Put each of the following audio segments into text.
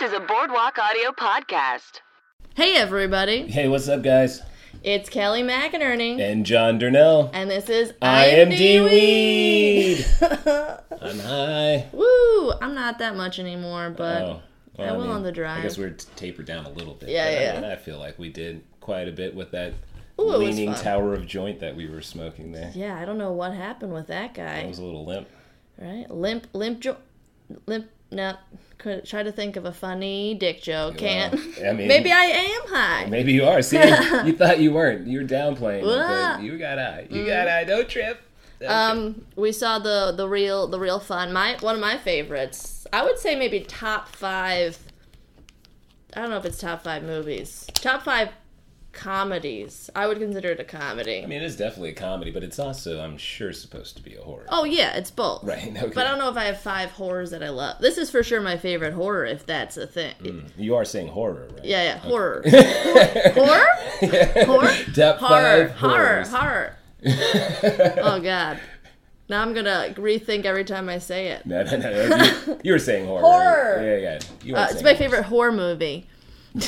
This is a Boardwalk Audio podcast. Hey everybody, Hey, what's up, guys? it's Kelly McInerney, And Jon Durnell. and this is IMDweed. Weed. I'm high. Woo! I'm not that much anymore, but Oh, I will on the drive. I guess we're t- tapered down a little bit. Yeah, but I yeah. mean, I feel like we did quite a bit with that Ooh, it was leaning fun. tower of joint that we were smoking there. yeah, I don't know what happened with that It guy. was a little limp. Right? Limp, limp, jo- limp. No, could try to think of a funny dick joke. Can't. Well, I mean- Maybe I am high. Maybe you are. See, you thought you weren't. You were downplaying, but you got high. You got high. Trip. Don't trip. Um, we saw the the real the real fun. My one of my favorites. I would say maybe top five. I don't know if it's top five movies. Top five comedies. I would consider it a comedy. I mean, it's definitely a comedy, but it's also, I'm sure, supposed to be a horror. oh yeah, it's both. Right. Okay. But I don't know if I have five horrors that I love. This is for sure my favorite horror, if that's a thing. You are saying horror, right? Yeah, yeah, horror. horror? Horror? Top Horror. five Horror. horrors. Horror. oh god. Now I'm gonna rethink every time I say it. No, no, no. You, you were saying horror. Horror. right? Yeah, yeah. You Uh, it's my horror. favorite horror movie.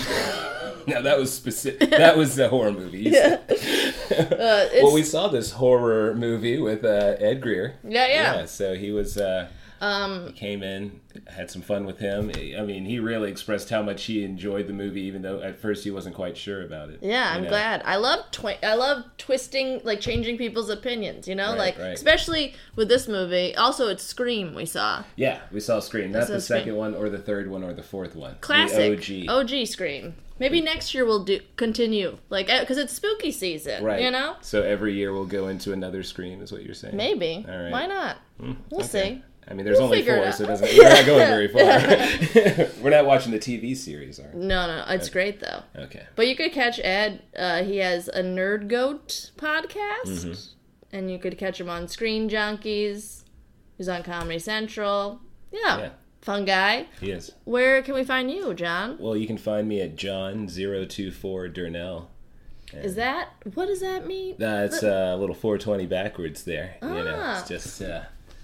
No, that was specific. That was a horror movie. Said- Uh, Well, we saw this horror movie with uh, Ed Greer. yeah, yeah. So he was. Uh, Um, he came in, had some fun with him. I mean, he really expressed how much he enjoyed the movie, even though at first he wasn't quite sure about it. yeah, I'm know? glad. I love twi- I love twisting, like changing people's opinions. You know, Right, like right. especially with this movie. Also, it's Scream. We saw Yeah, we saw Scream. Not saw the Scream. second one, or the third one, or the fourth one. classic The OG Scream. Maybe next year we'll do continue, like because it's spooky season. Right. You know, So every year we'll go into another Scream, is what you're saying? maybe. All right. Why not? We'll Okay. see. I mean, there's We'll only figure it four, so it doesn't, we're not going very far. we're not watching the TV series, are we? No, no, it's great though. Okay. But you could catch Ed. Uh, he has a Nerd Goat podcast, Mm-hmm. and you could catch him on Screen Junkies. He's on Comedy Central. Yeah, Yeah. fun guy. He is. Where can we find you, Jon? Well, you can find me at Jon024 Durnell. Is that what does that mean? That's uh, a little 420 backwards there. You know, Ah. it's just uh,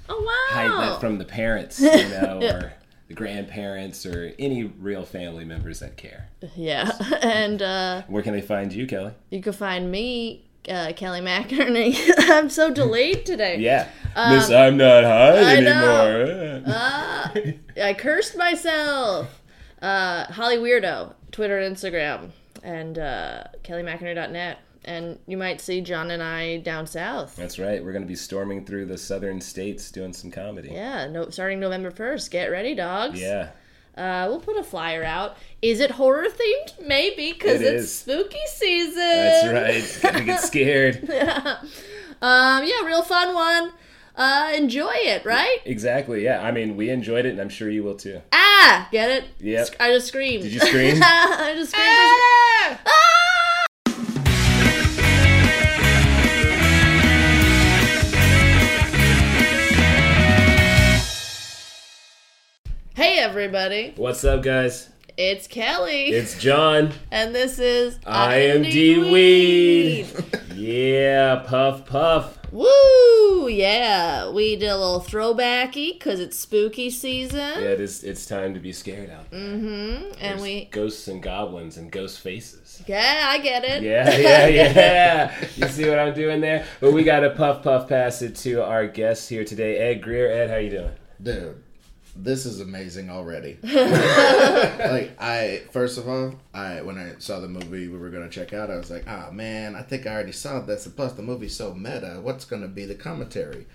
oh wow! hide that from the parents, you know, or the grandparents, or any real family members that care. yeah, and uh, Where can they find you, Kelly? you can find me, uh, Kelly McInerney. I'm so delayed today. Yeah. Miss, I'm not high I anymore. Ah, I cursed myself. Uh, Holly Weirdo, Twitter and Instagram, and uh, KellyMcInerney.net. And you might see Jon and I down south. That's right. We're going to be storming through the southern states doing some comedy. Yeah, no, starting November 1st. Get ready, dogs. Yeah. Uh, we'll put a flyer out. Is it horror themed? Maybe, because It it's is. spooky season. That's right. Gotta get scared. Um, yeah, real fun one. Uh, enjoy it, right? Exactly. Yeah. I mean, we enjoyed it, and I'm sure you will too. Ah, get it? Yep. I just screamed. Did you scream? I just screamed. Ah! Hey everybody, What's up, guys? it's Kelly, It's Jon. and this is I am D Weed. Yeah, puff puff. Woo! Yeah, we did a little throwbacky because it's spooky season, Yeah, it is. It's time to be scared out there. Mm-hmm. and There's we ghosts and goblins and ghost faces. yeah, I get it. Yeah, yeah, yeah. you see what I'm doing there? But we got to puff puff pass it to our guest here today, Ed Greer. Ed, how you doing? Dude, this is amazing already. like I first of all, I when I saw the movie we were gonna check out, I was like, ah man, I think I already saw this. And plus the movie's so meta. What's gonna be the commentary?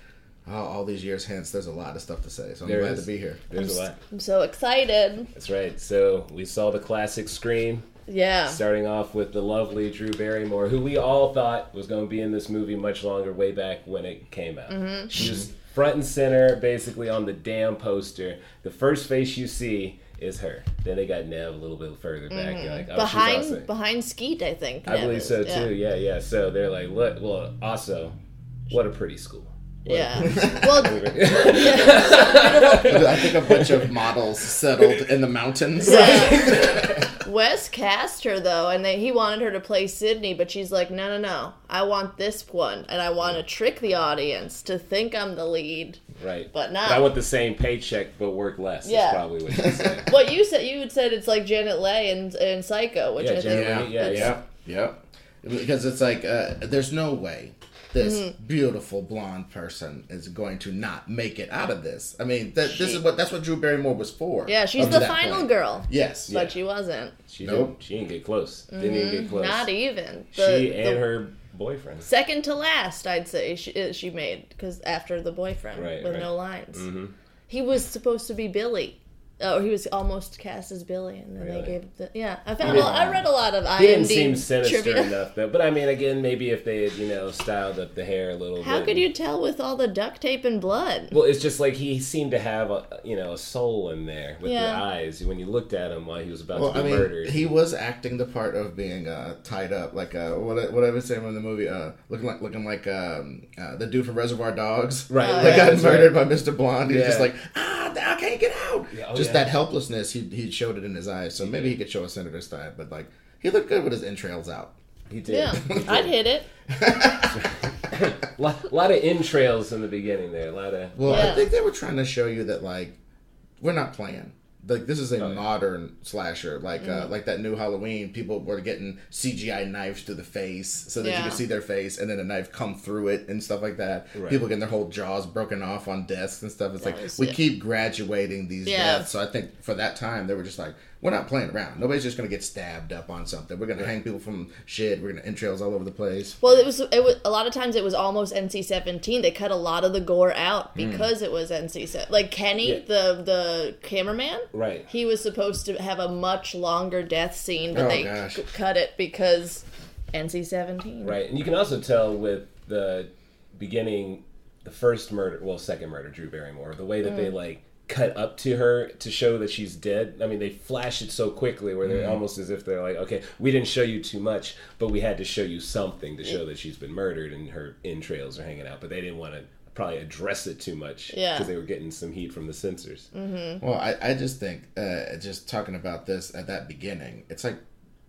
Oh, all these years hence, there's a lot of stuff to say. So I'm There glad is. to be here. There's a lot. I'm so excited. That's right. So we saw the classic Scream, Yeah. starting off with the lovely Drew Barrymore, who we all thought was going to be in this movie much longer, way back when it came out. Mm-hmm. She was front and center, basically on the damn poster. The first face you see is her. Then they got Neve a little bit further back. You're like, oh, Mm-hmm. behind she's awesome. behind Skeet, I think. I Neve believe is. so too. Yeah, yeah. So they're like, look, well, also, what a pretty school. What Yeah. pretty well, I think a bunch of models settled in the mountains. Wes cast her though, and they, he wanted her to play Sidney, but she's like, no, no, no, I want this one, and I want to trick the audience to think I'm the lead. Right. But not- I want the same paycheck, but work less. Yeah. Is probably what you said. What you said, you had said it's like Janet Leigh and, and Psycho, which Yeah, I think Janet Leigh, yeah, is- yeah. Yep. Because it's like uh, there's no way this Mm-hmm. beautiful blonde person is going to not make it out of this. I mean, that, this is what that's what Drew Barrymore was for. Yeah, she's the final point. girl. Yes. But Yeah. she wasn't. She Nope. didn't. She didn't get close. Didn't even get close. Mm-hmm. Not even. she and the her boyfriend. second to last, I'd say she uh, she made because after the boyfriend Right, with right. no lines, hmm he was supposed to be Billy. Oh, he was almost cast as Billy, and then Really? they gave the yeah. I found a lot, I read a lot of IMDb He didn't seem sinister trivia. enough, though. But I mean, again, maybe if they had, you know, styled up the hair a little How bit. could you tell with all the duct tape and blood? Well, it's just like he seemed to have a, you know, a soul in there with Yeah. the eyes when you looked at him while he was about Well, to I be mean, murdered. he was acting the part of being uh, tied up, like uh, what what I was saying in the movie, uh, looking like looking like um, uh, the dude from Reservoir Dogs. right. Oh, right, That got murdered right. by Mr. Blonde. He's Yeah. just like, ah, I can't get out. Yeah, oh, just yeah. that helplessness. He he showed it in his eyes. So maybe he could show a senator's style, but like he looked good with his entrails out. He did. Yeah, I'd hit it. A lot, lot of entrails in the beginning there. A lot of. Well, Yeah. I think they were trying to show you that like we're not playing. Like this is a Oh, yeah. modern slasher, like uh, Mm-hmm. like that new Halloween. People were getting CGI knives to the face so that you Yeah. could see their face, and then a knife come through it and stuff like that. Right. People getting their whole jaws broken off on desks and stuff. It's like we yeah. keep graduating these Yeah. deaths. So I think for that time they were just like, we're not playing around. Nobody's just gonna get stabbed up on something. We're gonna hang people from shit. We're gonna entrails all over the place. Well, it was it was a lot of times it was almost NC seventeen. They cut a lot of the gore out Hmm. because it was NC seventeen. Like Kenny, Yeah. the the cameraman, Right. he was supposed to have a much longer death scene, but Oh, they c- cut it because NC seventeen. Right, and you can also tell with the beginning, the first murder, well, second murder, Drew Barrymore, the way that Mm. they like cut up to her to show that she's dead. I mean, they flash it so quickly where they're almost as if they're like, okay, we didn't show you too much, but we had to show you something to show that she's been murdered and her entrails are hanging out. But they didn't want to probably address it too much Yeah. because they were getting some heat from the censors. Well, I, I just think, uh, just talking about this at that beginning, it's like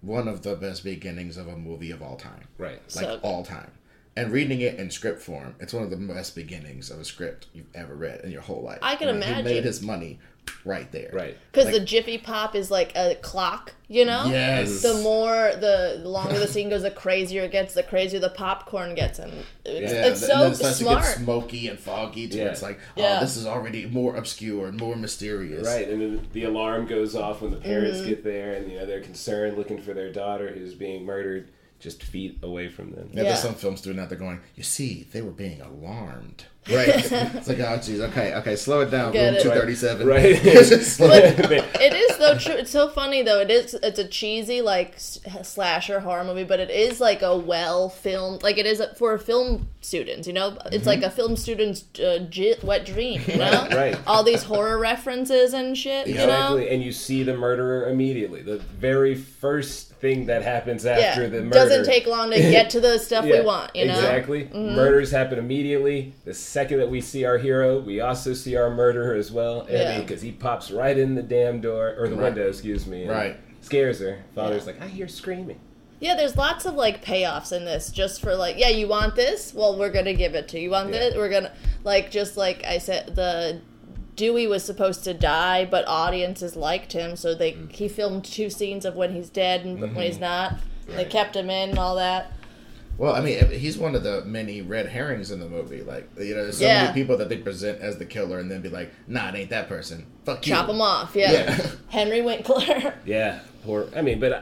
one of the best beginnings of a movie of all time. Right. Like So all time. And reading it in script form, it's one of the best beginnings of a script you've ever read in your whole life. I can mean, He imagine. made his money right there. Right. Because Like- the Jiffy Pop is like a clock, you know. Yes. The more the, the longer the scene goes, the crazier it gets. The crazier the popcorn gets, and it's, Yeah, it's and so then it starts to smart. get smoky and foggy to Yeah. it's like, oh, Yeah. this is already more obscure and more mysterious. Right, and then the alarm goes off when the parents Mm-hmm. get there, and you know they're concerned, looking for their daughter who's being murdered just feet away from them. Yeah, Yeah. there's some films doing that. They're going, you see, they were being alarmed. Right. it's like, oh, geez, okay, okay, slow it down. Get Room it. 237. Right. Just slow it down. It is though true. It's so funny though. It is. It's a cheesy like slasher horror movie, but it is like a well filmed. Like it is for film students. You know, it's like a film student's uh, j- wet dream. You know, Mm-hmm. Right. All these horror references and shit. You know. Exactly, and you see the murderer immediately. The very first thing that happens after Yeah. the murder Doesn't take long to get to the stuff Yeah, we want. You know. exactly. Murders happen immediately. The second that we see our hero, we also see our murderer as well. I Yeah. mean, because he pops right in the damn door or the Right. window, excuse me. Right. Scares her. Father's Yeah. like, I hear screaming. Yeah, there's lots of like payoffs in this just for like, yeah, you want this? Well, we're gonna give it to you. You want Yeah. this? We're gonna like just like I said, the Dewey was supposed to die, but audiences liked him, so they Mm. he filmed two scenes of when he's dead and when Mm-hmm. he's not. They kept him in and all that. Well, I mean, he's one of the many red herrings in the movie. Like, you know, there's so Yeah. many people that they present as the killer and then be like, nah, it ain't that person. Fuck you. Chop him off. Yeah. Yeah. Henry Winkler. Yeah, poor. I mean, but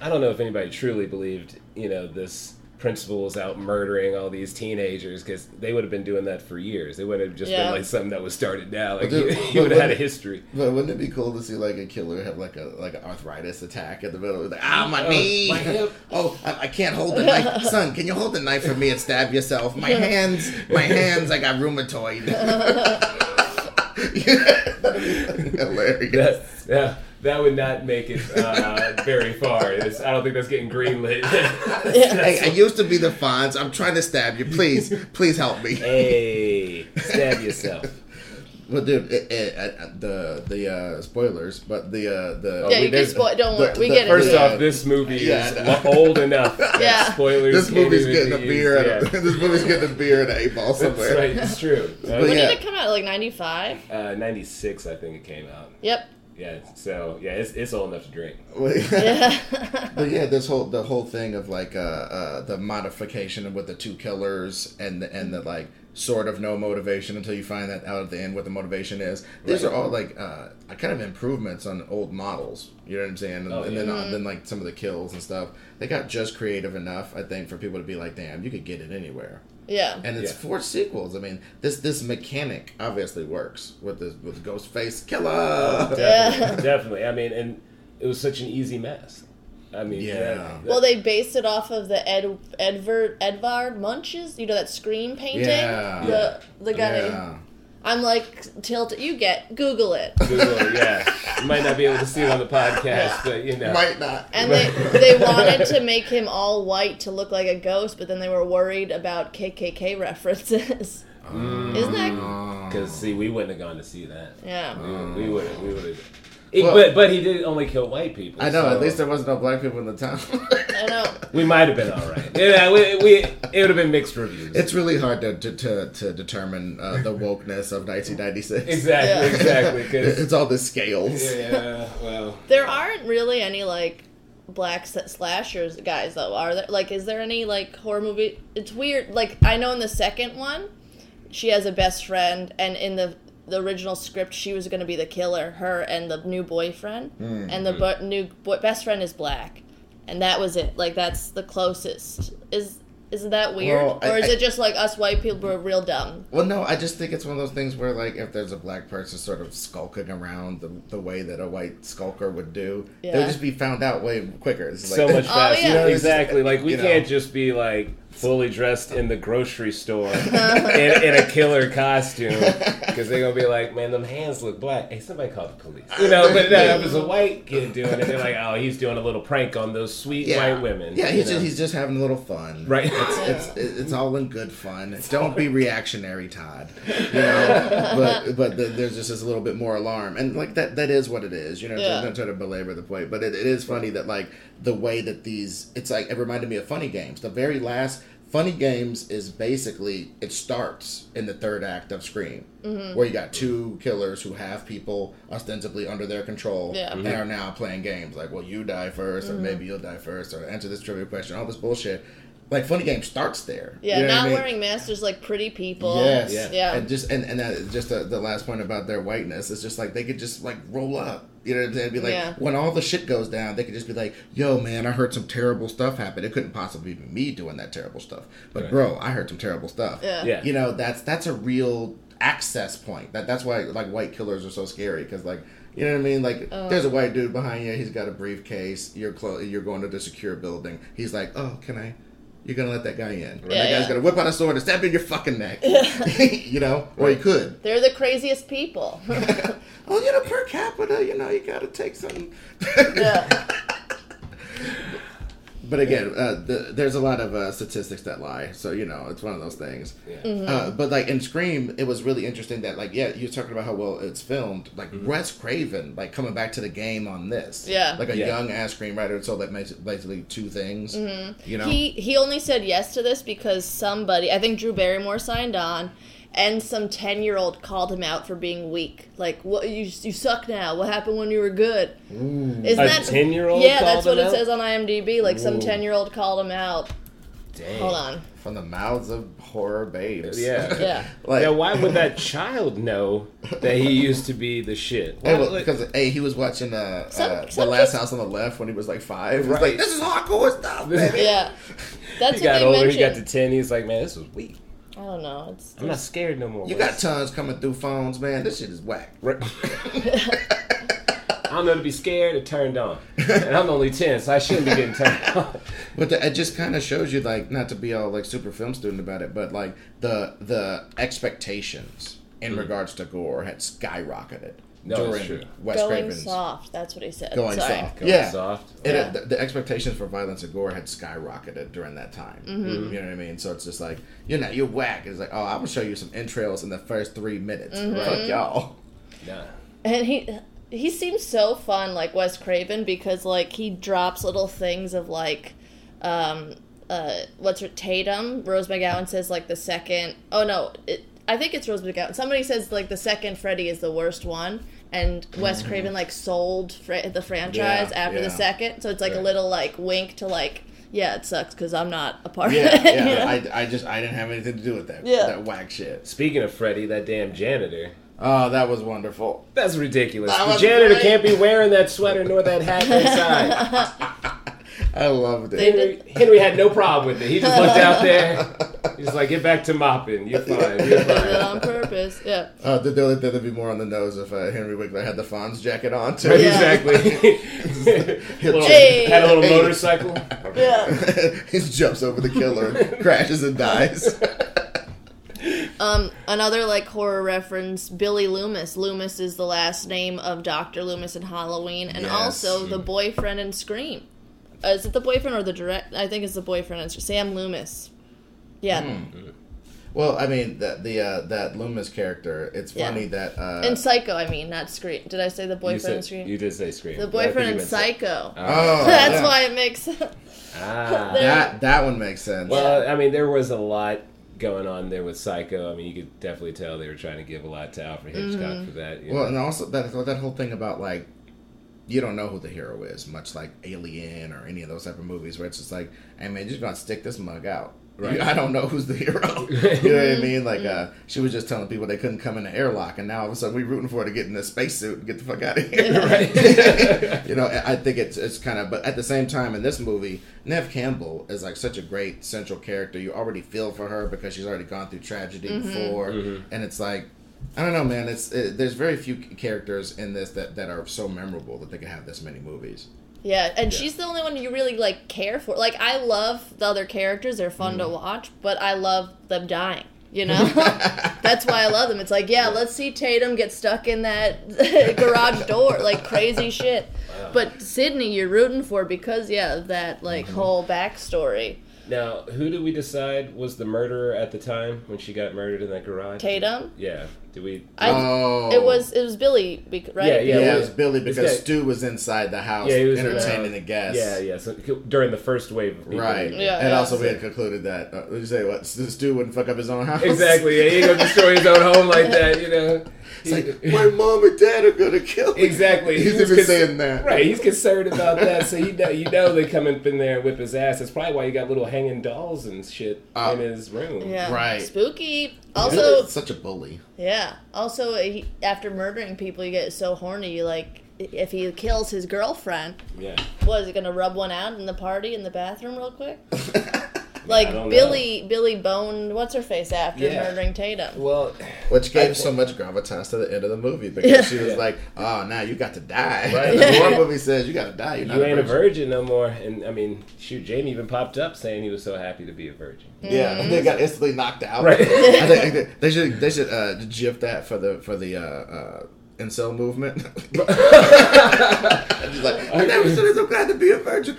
I, I don't know if anybody truly believed, you know, this principal was out murdering all these teenagers because they would have been doing that for years. It wouldn't have just Yeah. been like something that was started now. Like dude, he, he would have had a history. But wouldn't it be cool to see like a killer have like a like an arthritis attack in the middle? Like, ah, my Oh, knee. my hip. Oh, I, I can't hold the knife. Son, can you hold the knife for me and stab yourself? My hands, my hands. I got rheumatoid. Hilarious. That, yeah, that would not make it uh, very far. It's, I don't think that's getting greenlit. Hey, I used to be the Fonz. I'm trying to stab you. Please, please help me. hey, stab yourself. Well, dude, it, it, uh, the the uh, spoilers, but the uh, the Yeah, you can spoil- don't worry, we the- get into First Yeah. off, this movie Yeah, is I old enough. that Yeah. Spoilers. this can't movie's even getting a beer. used. At a, Yeah. this movie's getting a beer and an eight ball That's somewhere. right. It's true. But When yeah. did it come out? Like ninety five. Uh, 96, I think it came out. Yep. Yeah. So yeah, it's, it's old enough to drink. But yeah, this whole the whole thing of like uh, uh, the modification with the two killers and the, and the like sort of no motivation until you find that out at the end what the motivation is. These Right. are all like uh, kind of improvements on old models. You know what I'm saying? And, Oh, and yeah. then uh, then like some of the kills and stuff, they got just creative enough, I think, for people to be like, damn, you could get it anywhere. Yeah. And it's Yeah. four sequels. I mean, this this mechanic obviously works with the with the Ghostface killer. Yeah. Definitely. I mean, and it was such an easy mess. I mean, Yeah. that- Well, they based it off of the Ed Edvard Edvard Munches. You know that Scream painting. Yeah. The the guy. Yeah. I'm like tilted. You get Google it. Google, yeah. You might not be able to see it on the podcast, but you know. Might not. And they they wanted to make him all white to look like a ghost, but then they were worried about KKK references. Isn't that? Mm. Because see, we wouldn't have gone to see that. Yeah. We, we would have. We would have. Well- but but he did only kill white people. I know. so At least there wasn't no black people in the town. I know. we might have been all right. Yeah, we, we it would have been mixed reviews. it's really hard to to, to, to determine uh, the wokeness of 1996. exactly Yeah. exactly because It's all the scales. yeah well There aren't really any like black slashers guys though, are there? Like, is there any like horror movie? It's weird. Like, I know in the second one, she has a best friend, and in the the original script, she was going to be the killer. Her and the new boyfriend, mm-hmm. and the bo- new boy- best friend is black, and that was it. Like, that's the closest. Is isn't that weird, Well, I- or is I- it just like us white people were real dumb? Well, no, I just think it's one of those things where, like, if there's a black person sort of skulking around the, the way that a white skulker would do, Yeah. they'll just be found out way quicker. It's so like- much Oh, faster. yeah. You know, exactly. Like we You know. can't just be like fully dressed in the grocery store in, in a killer costume because they're gonna be like, man, them hands look black. Hey, somebody call the police. You know, but no, if it's a white kid doing it, they're like, oh, he's doing a little prank on those sweet yeah. white women. Yeah, he's just, he's just having a little fun. right. It's, it's it's all in good fun. Don't be reactionary, Todd. You know, but but the, there's just this little bit more alarm, and like that that is what it is. You know, Yeah. I'm not trying to belabor the point, but it, it is funny that like the way that these it's like it reminded me of Funny Games. The very last Funny Games is basically it starts in the third act of Scream, Mm-hmm. where you got two killers who have people ostensibly under their control Yeah. and are now playing games like, well, you die 1st Mm-hmm. or maybe you'll die first, or answer this trivia question, all this bullshit. Like Funny Game starts there. Yeah, You know not I mean? wearing masks, just like pretty people. Yes. Yeah. Yeah. And just and and that, just the, the last point about their whiteness is just like they could just like roll up. You know what I'm saying? Be like Yeah. when all the shit goes down, they could just be like, "Yo, man, I heard some terrible stuff happen. It couldn't possibly be me doing that terrible stuff, but Right. bro, I heard some terrible stuff." Yeah. Yeah. You know, that's that's a real access point. That that's why like white killers are so scary because like. You know what I mean? Like, Uh. there's a white dude behind you. He's got a briefcase. You're clo- You're going to the secure building. He's like, "Oh, can I? You're gonna let that guy in? And Yeah, that guy's yeah. gonna whip out a sword and stab in your fucking neck. you know, or he could. They're the craziest people. oh, you know, per capita, you know, you gotta take some. yeah. But again, uh, the, there's a lot of uh, statistics that lie, so you know it's one of those things. Yeah. Uh, but like in Scream, it was really interesting that like yeah, you're talking about how well it's filmed. Like Wes Craven, like coming back to the game on this, Yeah. like a Yeah. young ass screenwriter, so that makes basically two things. You know, He he only said yes to this because somebody, I think Drew Barrymore signed on, and some ten year old called him out for being weak. Like, what you you suck now. What happened when you were good? Isn't A that 10-year-old Yeah, that's what it out? says on IMDb. Like some ten year old called him out. Dang. Hold on. from the mouths of horror babes. Yeah. Yeah. like yeah, why would that child know that he used to be the shit? Why, Hey, well, because hey, he was watching uh, Some- uh, the Last kids- House on the Left when he was like five. He was Right. like, "This is hardcore stuff, baby." Yeah. That's he what got they older, mentioned. he got to 10, he's like, man, this was weak. I don't know. It's I'm not scared no more. You got tons coming through phones, man. This shit is whack. Right. I don't know to be scared or turned on. And I'm only 10, so I shouldn't be getting turned on. But the, it just kind of shows you, like, not to be all like super film student about it, but like the the expectations in mm-hmm. regards to gore had skyrocketed No, it's during true. Wes going Craven's soft. That's what he said. going Sorry. soft. Going yeah, soft. It, Yeah. the, the expectations for violence and gore had skyrocketed during that time. Mm-hmm. You know what I mean? So it's just like you know you're whack. It's like oh, I'm gonna show you some entrails in the first three minutes. Mm-hmm. Fuck y'all. Nah. And he he seems so fun, like Wes Craven, because like he drops little things of like, um, uh, what's her Tatum? Rose McGowan says like the second. Oh no, it, I think it's Rose McGowan. Somebody says like the second Freddy is the worst one, and Wes mm-hmm. Craven like sold Fre- the franchise Yeah, after yeah. the second. So it's like a little like wink to like, yeah, it sucks because I'm not a part Yeah, of it. you yeah. know? I, I just I didn't have anything to do with that. Yeah. that whack shit. Speaking of Freddy, that damn janitor. Oh, that was wonderful. That's ridiculous. That the janitor great. can't be wearing that sweater nor that hat inside. I loved it. Henry, Henry had no problem with it. He just looked out there. He's like, get back to mopping. You're fine. You're Did it fine. on purpose. Yeah. Uh, did there, there'd be more on the nose if uh, Henry Winkler had the Fonz jacket on too. Right, Yeah. Exactly. Little- Hey. Had a little Hey. motorcycle. Yeah. he jumps over the killer, crashes and dies. Um, another like horror reference, Billy Loomis. Loomis is the last name of Doctor Loomis in Halloween, and Yes. also the boyfriend in Scream. Uh, is it the boyfriend or the direct? I think it's the boyfriend It's Sam Loomis. Yeah, Hmm. Well, I mean, the, the uh, that Loomis character. It's Yeah. funny that uh, in Psycho. I mean, not Scream. Did I say the You, boyfriend in Scream? you did say scream. the but I think boyfriend in meant Psycho. oh, That's yeah. why it makes. Ah. That that one makes sense. Well, I mean, there was a lot going on there with Psycho. I mean, you could definitely tell they were trying to give a lot to Alfred Hitchcock Mm-hmm. for that. Well, know. and also that that whole thing about like you don't know who the hero is, much like Alien or any of those type of movies, where it's just like, hey man, you're just gonna stick this mug out. Right. I don't know who's the hero. you know what I mm-hmm. mean? Like, mm-hmm. uh, she was just telling people they couldn't come in the airlock, and now all of a sudden we're rooting for her to get in a spacesuit and get the fuck out of here. Right. you know, I think it's it's kind of, but at the same time, in this movie, Neve Campbell is like such a great central character. You already feel for her because she's already gone through tragedy mm-hmm. before, and it's like, I don't know, man. It's it, there's very few characters in this that that are so memorable that they can have this many movies. Yeah, and she's the only one you really like care for. Like I love the other characters; they're fun Mm. to watch, but I love them dying. You know, that's why I love them. It's like, yeah, let's see Tatum get stuck in that garage door, like crazy shit. But Sidney, you're rooting for because yeah, that like Mm-hmm. whole backstory. Now, who did we decide was the murderer at the time when she got murdered in that garage? Tatum. Yeah. Did we? I, oh, It was it was Billy, right? Yeah, yeah, yeah, it was Billy because guy- Stu was inside the house Yeah, he was entertaining around. the guests. Yeah, yeah. So during the first wave of people. Right. Yeah, and yeah. also we had concluded that uh, what did you say what Stu wouldn't fuck up his own house. Exactly. Yeah, he ain't gonna destroy his own home like that. You know. It's like my mom and dad are gonna kill me. Exactly. He's He was even cons- saying that. Right, he's concerned about that, so you know, you know they come up in there and whip his ass. That's probably why you got little hanging dolls and shit Uh, in his room. Yeah. Right. Spooky. Also, Also, such a bully. Yeah. Also, he, after murdering people, you get so horny. You like if he kills his girlfriend, Yeah. what is he gonna rub one out in the party in the bathroom real quick? Like I don't Billy, Billy boned what's her face after Yeah. murdering Tatum. Well, Which gave I- so much gravitas to the end of the movie because Yeah. she was Yeah. like, "Oh, now you got to die." Right. The horror movie says you got to die. You're not you ain't a virgin no more. And I mean, shoot, Jamie even popped up saying he was so happy to be a virgin. Yeah, and they got instantly knocked out. Right. I think they- they should they should uh, gif that for the for the uh, uh, incel movement. Just like I never said I'm so glad to be a virgin.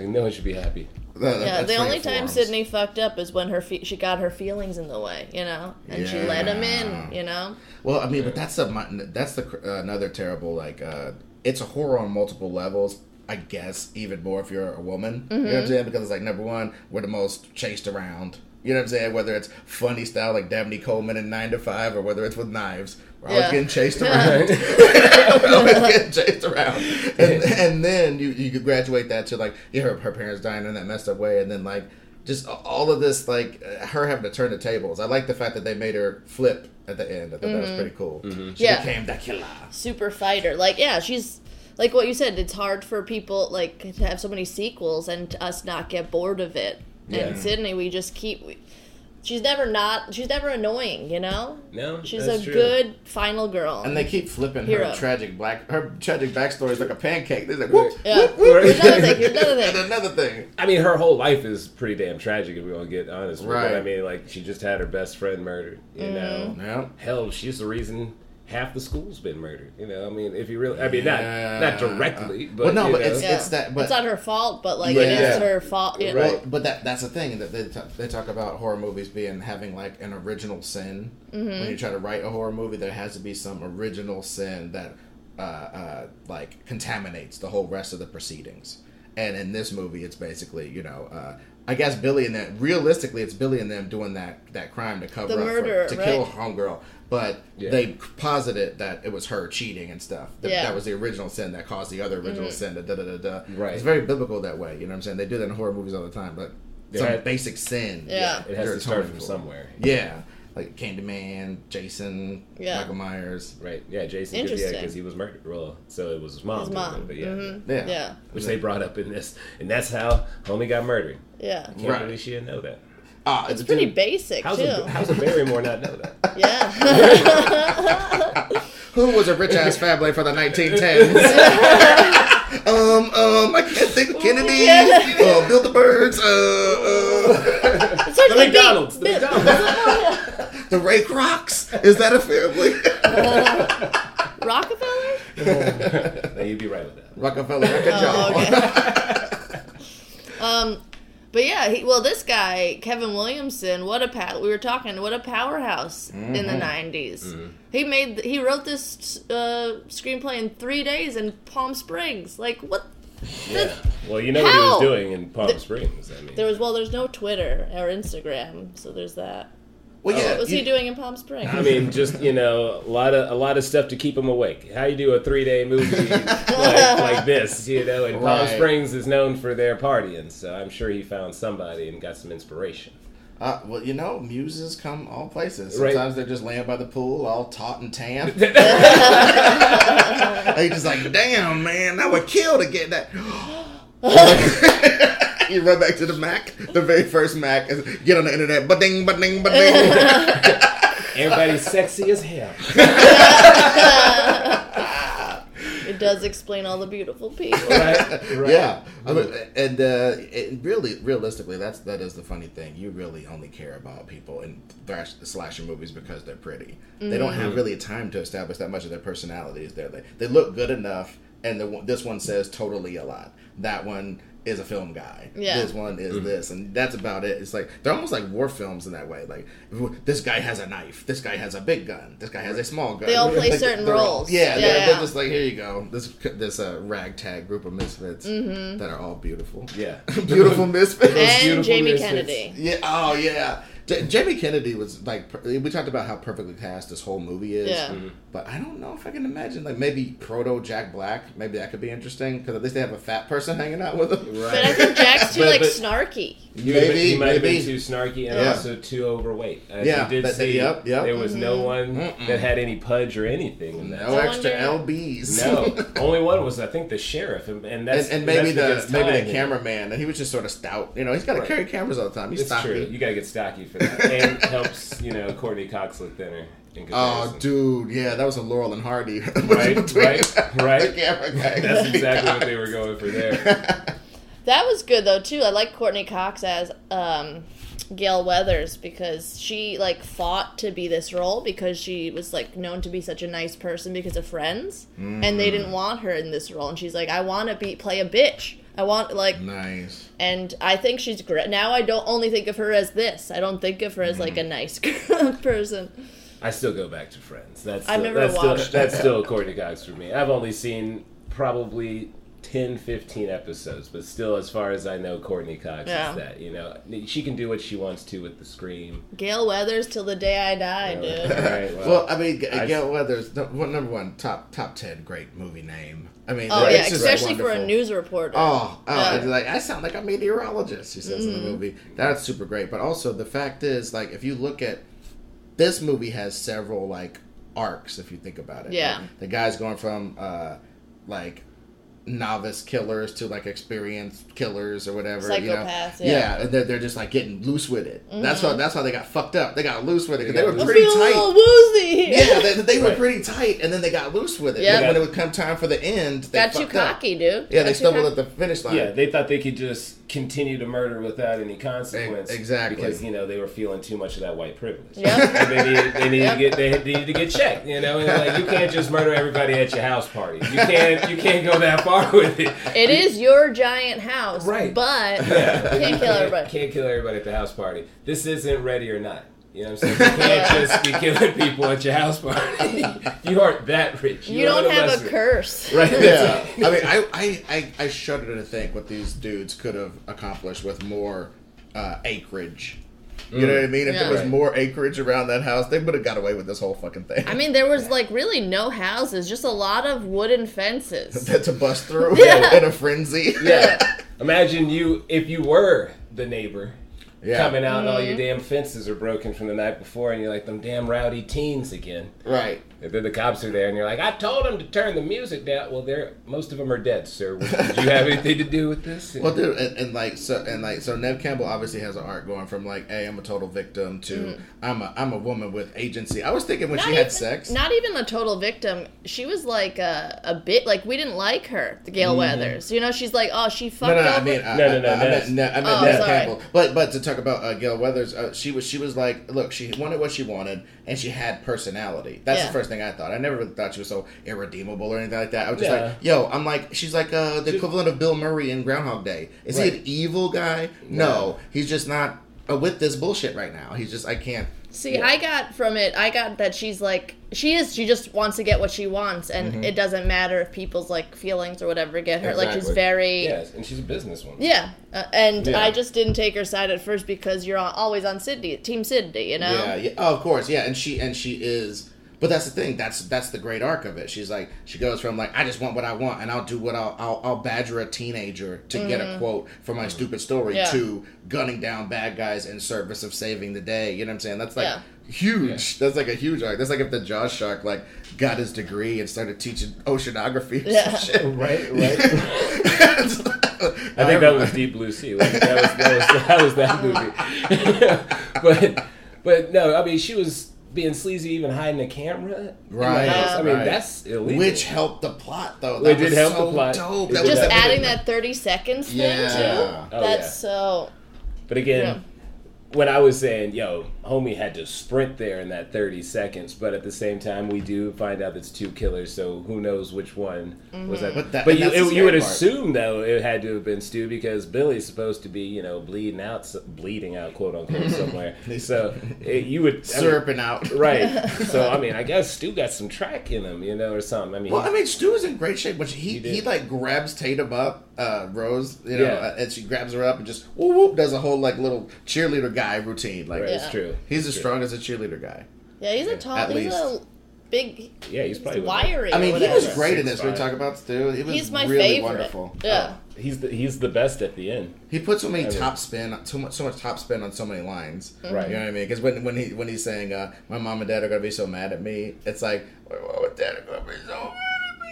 Like no one should be happy. That- Yeah, the funny only time forums. Sidney fucked up is when her fe- she got her feelings in the way, you know, and she let him in, you know. Well, I mean, but that's a that's the uh, another terrible like uh, it's a horror on multiple levels. I guess even more if you're a woman. You know what I'm saying? Because it's like number one, we're the most chased around. You know what I'm saying? Whether it's funny style like Dabney Coleman in Nine to Five, or whether it's with knives, we're always Yeah. getting chased around. we're always getting chased around. And, and then you you could graduate that to like yeah, her, her parents dying in that messed up way, and then like just all of this like uh, her having to turn the tables. I like the fact that they made her flip at the end. I thought that was pretty cool. She Yeah. became the killer. super fighter. Like, yeah, she's like what you said. It's hard for people like to have so many sequels and us not get bored of it. Yeah. And Sidney, we just keep. We, she's never not she's never annoying, you know? No, She's that's a true. good final girl. And they keep flipping Hero. her tragic black her tragic backstory is like a pancake. They're like, whoop, Yeah. whoop, whoop. Here's another thing, here's another and thing. another thing. I mean, her whole life is pretty damn tragic if we want to get honest. with it. Right. I mean, like she just had her best friend murdered. You Mm-hmm. know, Yeah. hell, she's the reason half the school's been murdered. You know, I mean, if you really, I mean, Yeah. not not directly, but Well, no, you but know. it's- Yeah. that- but- it's not her fault, but like Right, it is yeah. her fault. Yeah. Right. Well, but that that's the thing that they talk, they talk about horror movies being having like an original sin. Mm-hmm. When you try to write a horror movie, there has to be some original sin that uh, uh, like contaminates the whole rest of the proceedings. And in this movie, it's basically you know. Uh, I guess Billy and them. Realistically, it's Billy and them doing that that crime to cover The up murder, for, to kill right? homegirl. But Yeah. they posited that it was her cheating and stuff. That, Yeah. Mm-hmm. that was the original sin that caused the other original sin. Da, da, da, da, da. Right. It's very biblical that way. You know what I'm saying? They do that in horror movies all the time. But Yeah. some basic sin. Yeah. it has to start from for. somewhere. Yeah, like Candyman, Jason, Yeah. Michael Myers. Right? Yeah, Jason. 'cause- Yeah, Interesting. because he was murdered. Well, so it was his mom. His mom. it, but yeah, Mhm. Yeah. Yeah. which they brought up in this, and that's how homie got murdered. Yeah. Can't Right. believe she didn't know that. Ah, It's pretty basic How's too. a how's a Barrymore not know that? yeah. Who was a rich ass family for the 1910s? um, um, I can't think of Kennedy. Uh, Bill the Birds. Uh, uh, The to beat- McDonald's. The McDonald's. The Ray Krocs. Is that a family? Rockefeller? no, you'd be right with that. Rockefeller Record Oh, okay. um, but yeah, he, well, this guy Kevin Williamson, what a pow- we were talking, what a powerhouse in the Mm-hmm. 90s. He made, he wrote this uh, screenplay in three days in Palm Springs. Like what? Yeah. Well, you know what he was doing in Palm Springs. I mean, There was well, there's no Twitter or Instagram, so there's that. Well, yeah. What was you- he doing in Palm Springs? I mean, just you know, a lot of a lot of stuff to keep him awake. How you do a three day movie like, like this, you know? And Palm Right. Springs is known for their partying, so I'm sure he found somebody and got some inspiration. Uh, well, you know, muses come all places. Right. Sometimes they're just laying by the pool, all taut and tan. and you just like, damn, man, I would kill to get that. you run back to the Mac, the very first Mac, and get on the internet, ba ding, ba ding, ba ding. Everybody's sexy as hell. it does explain all the beautiful people. Right? right. Yeah, I mean, and uh, it really, realistically, that's that is the funny thing. You really only care about people in thrash, slasher movies because they're pretty. They don't Mm-hmm. have really time to establish that much of their personalities. There, they they look good enough, and the, this one says totally a lot. That one is a film guy. Yeah. This one is this, and that's about it. It's like they're almost like war films in that way. Like this guy has a knife. This guy has a big gun. This guy has a small gun. They all play Like, certain they're all- roles. yeah, Yeah, they're, yeah. they're just like here you go. This this uh, ragtag group of misfits that are all beautiful. Yeah. beautiful misfits. and beautiful Jamie misfits. Kennedy. Yeah. Oh, yeah. J- Jamie Kennedy was like per- we talked about how perfectly cast this whole movie is. Yeah. Mm-hmm. But I don't know if I can imagine like maybe proto Jack Black. Maybe that could be interesting because at least they have a fat person hanging out with them. Right. But I think Jack's too But- like but- snarky. You maybe, Maybe, he might have been too snarky and Yeah. also too overweight. As Yeah, you did that- that- see, yep, yep. there was no one Mm-mm. that had any pudge or anything in that. No I extra wonder- lbs. No, only one was I think the sheriff, and, and And, that's and maybe that's the maybe the cameraman, and he was just sort of stout. You know, he's got to Right. carry cameras all the time. He's It's stocky. true. You gotta get stocky for that, and helps you know Courteney Cox look thinner. Oh, dude, yeah, that was a Laurel and Hardy. Right, right, right. The camera guy. That's exactly what they were going for there. That was good though too. I like Courteney Cox as um, Gale Weathers because she like fought to be this role because she was like known to be such a nice person because of Friends, and they Mm. didn't want her in this role, and she's like, I want to be play a bitch. I want like, Nice. and I think she's great. Now I don't only think of her as this. I don't think of her as like a mm-hmm. nice person. I still go back to Friends. That's I've still, never that's watched Still, that's still Courteney Cox for me. I've only seen probably 10, 15 episodes, but still, as far as I know, Courteney Cox Yeah. is that. You know, she can do what she wants to with the scream. Gale Weathers till the day I die, dude. Right, Well, I mean, G- I- Gale Weathers, number one top top ten great movie name. I mean, Oh yeah, especially for a news reporter. Oh, oh Yeah. like I sound like a meteorologist. She says in Mm-hmm. the movie. That's super great. But also the fact is, like, if you look at this movie, has several like arcs. If you think about it, Yeah. Like, the guy's going from uh, like novice killers to like experienced killers or whatever. you know? Psychopaths, yeah. and they're, they're just like getting loose with it. That's why mm-hmm. that's why they got fucked up. They got loose with it because They they were pretty feel a little tight. woozy. Yeah, they, they were pretty tight, and then they got loose with it. Yeah. But when it would come time for the end, they Got too fucked up. cocky, dude. Yeah, Got they too stumbled cocky. at the finish line. Yeah, they thought they could just continue to murder without any consequence. Exactly. Because you know they were feeling too much of that white privilege. Yep. And they needed, they needed Yep. to get they needed to get checked. You know, and like you can't just murder everybody at your house party. You can't you can't go that far with it. It is your giant house, Right. but Yeah. you can't kill everybody. Can't kill everybody at the house party. This isn't ready or not. You know what I'm saying? You can't just be killing people at your house party. you aren't that rich. You are don't have lesser. a curse. Right. yeah. I mean, I, I, I, I shudder to think what these dudes could have accomplished with more uh, acreage. You know what I mean? If Yeah. there was Right. more acreage around that house, they would have got away with this whole fucking thing. I mean, there was like really no houses, just a lot of wooden fences. to bust through Yeah. in a frenzy. Yeah. Imagine you if you were the neighbor Yeah. coming out and all Mm-hmm. your damn fences are broken from the night before and you're like them damn rowdy teens again. Right. And then the cops are there and you're like, I told them to turn the music down. Well, they're most of them are dead, sir. Did you have anything to do with this? Well, dude, and, and like so, and like so, Neve Campbell obviously has an arc going from like, "Hey, I'm a total victim" to "I'm a I'm a woman with agency." I was thinking when Not she had sex, Not even a total victim. She was like a, a bit like we didn't like her, the Gale Weathers. You know, she's like, oh, she fucked Mm-hmm. No, no, over. I mean, I, No, no, no, I, I, Nez. meant, Ne- I meant Oh, Ned sorry. Campbell. But but to talk about uh, Gale Weathers, uh, she was she was like, look, she wanted what she wanted, and she had personality. That's Yeah. the first thing I thought. I never really thought she was so irredeemable or anything like that. I was just Yeah. like, yo, I'm like, she's like uh, the equivalent of Bill Murray in Groundhog Day. Is he an evil guy? No, he's just not uh, with this bullshit right now. He's just I can't. See, Yeah. I got from it, I got that she's like, she is, she just wants to get what she wants, and Mm-hmm. it doesn't matter if people's like feelings or whatever get her. Like she's very. Yes, and she's a businesswoman. Uh, and Yeah. I just didn't take her side at first because you're always on Sidney, Team Sidney, you know. Yeah, yeah. Oh, of course, yeah. And she and she is. But that's the thing. That's that's the great arc of it. She's like she goes from like I just want what I want and I'll do what I'll I'll, I'll badger a teenager to get a quote for my stupid story Mm-hmm. Yeah. to gunning down bad guys in service of saving the day. You know what I'm saying? That's like Yeah. huge. That's like a huge arc. That's like if the Jaws shark like got his degree and started teaching oceanography. Or Yeah. some shit. Right, right. I think that was Deep Blue Sea. Like, that was that was that, was that movie. but but no, I mean she was being sleazy, even hiding a camera. Right, house. I mean right. that's illegal. Which helped the plot though. It did was help so the plot. dope. It That Just adding that 30 seconds thing, Yeah. too. Oh, That's yeah. so. But again, Yeah. when I was saying, yo, homie had to sprint there in that 30 seconds, but at the same time, we do find out it's two killers, so who knows which one was that. But that- but you, it- you would part. assume, though, it had to have been Stu because Billy's supposed to be, you know, bleeding out, bleeding out, quote unquote, somewhere. so it, you would. I mean, out. Right. So, I mean, I guess Stu got some track in him, you know, or something. I mean, Well, I mean, Stu is in great shape, but he He he, like grabs Tatum up, uh, Rose, you know, Yeah. uh, and she grabs her up and just whoop whoop does a whole like little cheerleader guy routine. Like right, it's Yeah. True. he's as It's strong as a cheerleader guy. Yeah, he's a tall, At he's least. a big, Yeah, he's probably. wiry. I mean, he was great in this. We 6'5". talk about Stu. He was He's my really favorite. wonderful. Yeah. He's the, he's the best at the end. He put so many I mean- top spin, so much, so much top spin on so many lines. Right. You know what I mean? Because when when he when he's saying, uh, "My mom and dad are gonna be so mad at me," it's like, "My mom and dad are gonna be so mad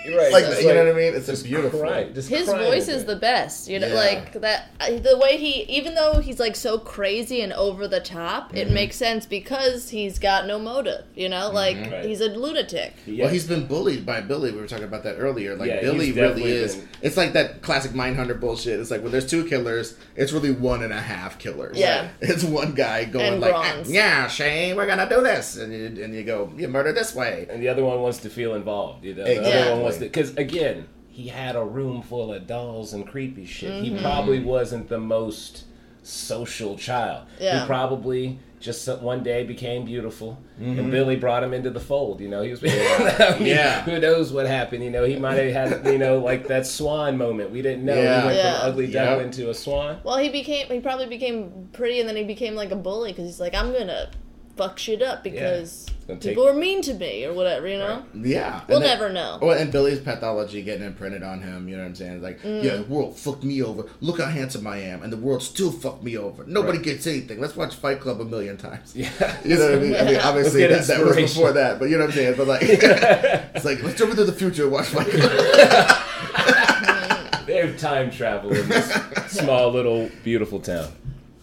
at me." Right, Like, it's you know what I mean? It's Just just beautiful. crying, just His crying voice is the best, you know, Yeah. like that. The way he, even though he's like so crazy and over the top, Mm-hmm. it makes sense because he's got no motive, you know, like Right. he's a lunatic. Yeah. Well, he's been bullied by Billy. We were talking about that earlier. Like Yeah, Billy really is. been- It's like that classic Mindhunter bullshit. It's like when there's two killers, it's really one and a half killers. Yeah. It's one guy going And like, bronze. "Yeah, Shane, we're gonna do this," and you, and you go, "You murder this way." and the other one wants to feel involved. You know, the Exactly. other one wants to because again, he had a room full of dolls and creepy shit. Mm-hmm. He probably wasn't the most social child. Yeah. He probably just one day became beautiful, Mm-hmm. and Billy brought him into the fold. You know, he was. I mean, Yeah. Who knows what happened? You know, he might have had you know like that swan moment. We didn't know. Yeah. He went Yeah. from ugly Yep. duckling to a swan. Well, he became, he probably became pretty, and then he became like a bully because he's like, I'm gonna fuck shit up because gonna take- people are mean to me or whatever, you know. Yeah, We'll then- never know. Well, and Billy's pathology getting imprinted on him. You know what I'm saying? Like, Mm. yeah, the world fucked me over. Look how handsome I am, and the world still fucked me over. Nobody Right. gets anything. Let's watch Fight Club a million times. Yeah. You know what I mean? I mean, obviously that, that was before that, but you know what I'm saying. But like, it's like let's jump into the future and watch Fight Club. They're time travel in this small little beautiful town.